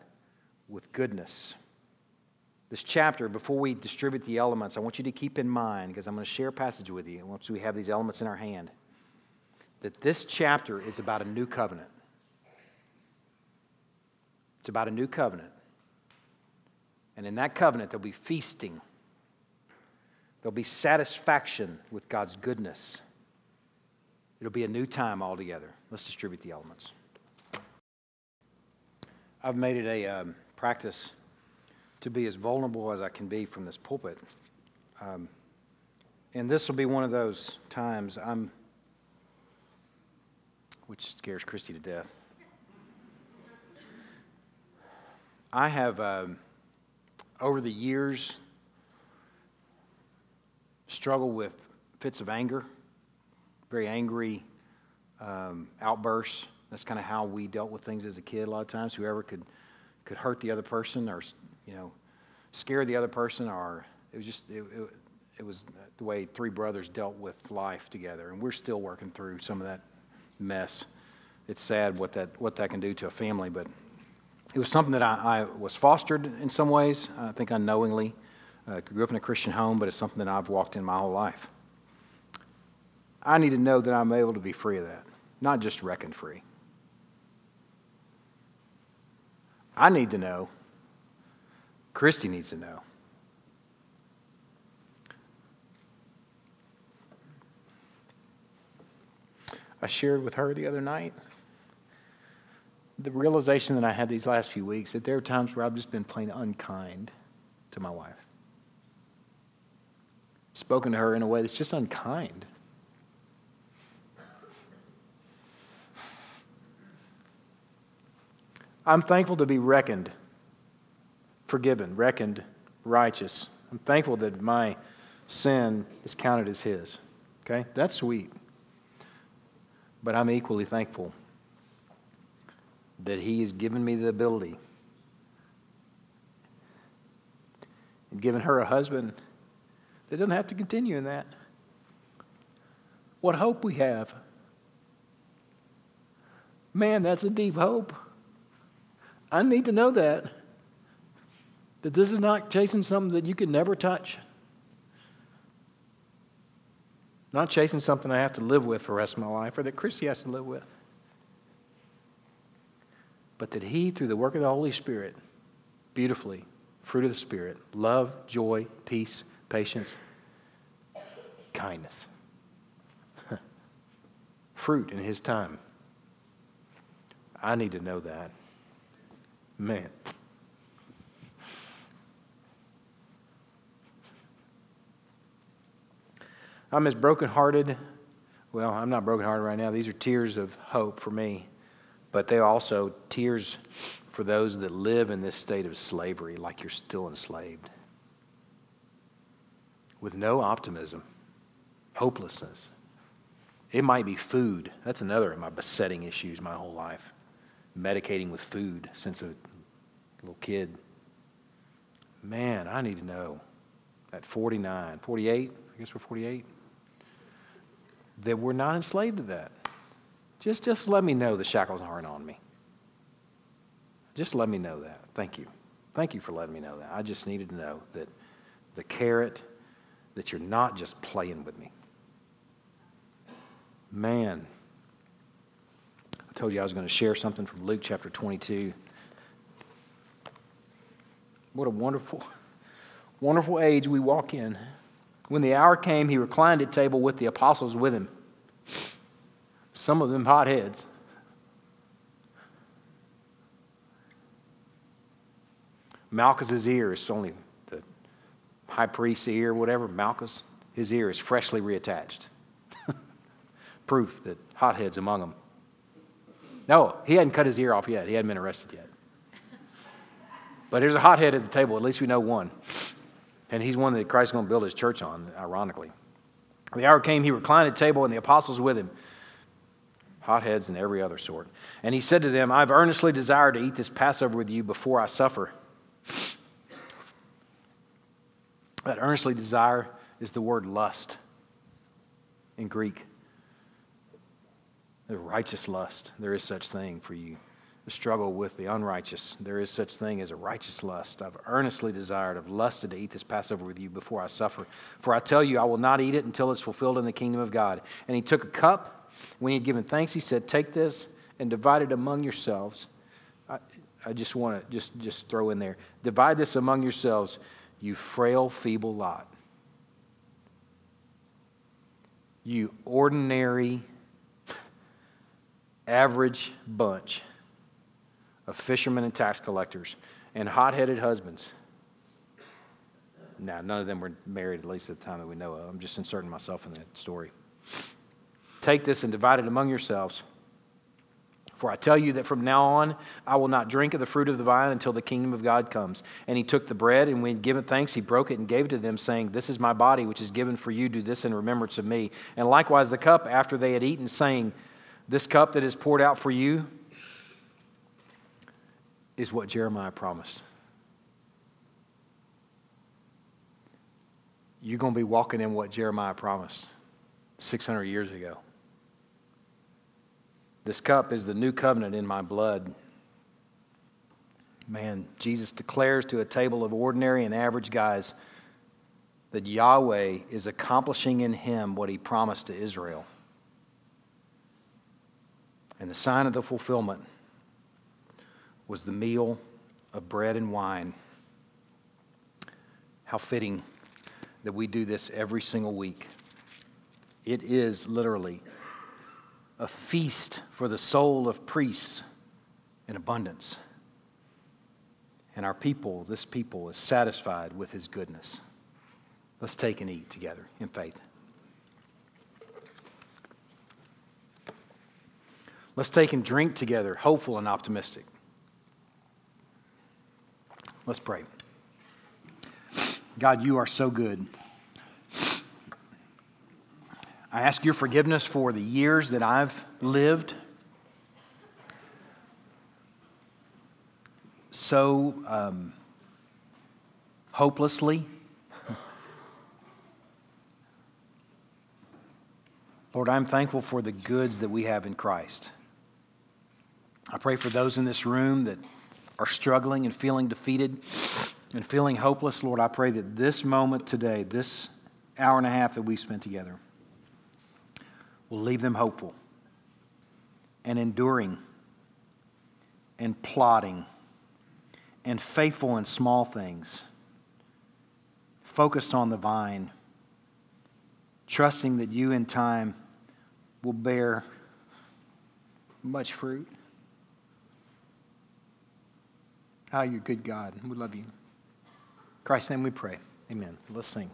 with goodness. This chapter, before we distribute the elements, I want you to keep in mind, because I'm going to share a passage with you once we have these elements in our hand, that this chapter is about a new covenant. It's about a new covenant. And in that covenant, there'll be feasting, there'll be satisfaction with God's goodness. It'll be a new time altogether. Let's distribute the elements. I've made it a um, practice to be as vulnerable as I can be from this pulpit. Um, and this will be one of those times I'm, which scares Christy to death. I have, um, over the years, struggled with fits of anger, very angry um, outbursts that's kind of how we dealt with things as a kid a lot of times. Whoever could, could hurt the other person or, you know, scare the other person or it was just, it, it, it was the way three brothers dealt with life together. And we're still working through some of that mess. It's sad what that, what that can do to a family, but it was something that I, I was fostered in some ways, I think unknowingly. Uh, grew up in a Christian home, but it's something that I've walked in my whole life. I need to know that I'm able to be free of that, not just reckoned free. I need to know. Christy needs to know. I shared with her the other night the realization that I had these last few weeks that there are times where I've just been plain unkind to my wife. Spoken to her in a way that's just unkind. I'm thankful to be reckoned, forgiven, reckoned righteous. I'm thankful that my sin is counted as His. Okay? That's sweet. But I'm equally thankful that He has given me the ability and given her a husband that doesn't have to continue in that. What hope we have. Man, that's a deep hope. I need to know that. That this is not chasing something that you can never touch. Not chasing something I have to live with for the rest of my life or that Christy has to live with. But that He, through the work of the Holy Spirit, beautifully, fruit of the Spirit, love, joy, peace, patience, kindness. fruit in His time. I need to know that. Man. I'm as brokenhearted. Well, I'm not brokenhearted right now. These are tears of hope for me, but they're also tears for those that live in this state of slavery, like you're still enslaved, with no optimism, hopelessness. It might be food. That's another of my besetting issues my whole life. Medicating with food since a little kid. Man, I need to know at 49, 48, I guess we're 48, that we're not enslaved to that. Just, just let me know the shackles aren't on me. Just let me know that. Thank you. Thank you for letting me know that. I just needed to know that the carrot, that you're not just playing with me. Man, told you I was going to share something from Luke chapter 22. What a wonderful, wonderful age we walk in. When the hour came, he reclined at table with the apostles with him. Some of them hotheads. Malchus's ear is only the high priest's ear, whatever. Malchus, his ear is freshly reattached. Proof that hotheads among them. No, he hadn't cut his ear off yet. He hadn't been arrested yet. But there's a hothead at the table. At least we know one. And he's one that Christ's going to build his church on, ironically. The hour came, he reclined at table, and the apostles with him, hotheads and every other sort. And he said to them, I've earnestly desired to eat this Passover with you before I suffer. That earnestly desire is the word lust in Greek. The righteous lust, there is such thing for you the struggle with the unrighteous. There is such thing as a righteous lust. I've earnestly desired, I've lusted to eat this Passover with you before I suffer. For I tell you, I will not eat it until it's fulfilled in the kingdom of God. And he took a cup. When he had given thanks, he said, Take this and divide it among yourselves. I, I just want to just, just throw in there divide this among yourselves, you frail, feeble lot. You ordinary, average bunch of fishermen and tax collectors and hot headed husbands. Now, none of them were married, at least at the time that we know of. I'm just inserting myself in that story. Take this and divide it among yourselves. For I tell you that from now on I will not drink of the fruit of the vine until the kingdom of God comes. And he took the bread, and when he given thanks, he broke it and gave it to them, saying, This is my body, which is given for you. Do this in remembrance of me. And likewise the cup after they had eaten, saying, This cup that is poured out for you is what Jeremiah promised. You're going to be walking in what Jeremiah promised 600 years ago. This cup is the new covenant in my blood. Man, Jesus declares to a table of ordinary and average guys that Yahweh is accomplishing in him what he promised to Israel. And the sign of the fulfillment was the meal of bread and wine. How fitting that we do this every single week. It is literally a feast for the soul of priests in abundance. And our people, this people, is satisfied with his goodness. Let's take and eat together in faith. Let's take and drink together, hopeful and optimistic. Let's pray. God, you are so good. I ask your forgiveness for the years that I've lived so um, hopelessly. Lord, I'm thankful for the goods that we have in Christ. I pray for those in this room that are struggling and feeling defeated and feeling hopeless. Lord, I pray that this moment today, this hour and a half that we've spent together, will leave them hopeful and enduring and plotting and faithful in small things, focused on the vine, trusting that you in time will bear much fruit. How you're good God. We love you. In Christ's name we pray. Amen. Let's sing.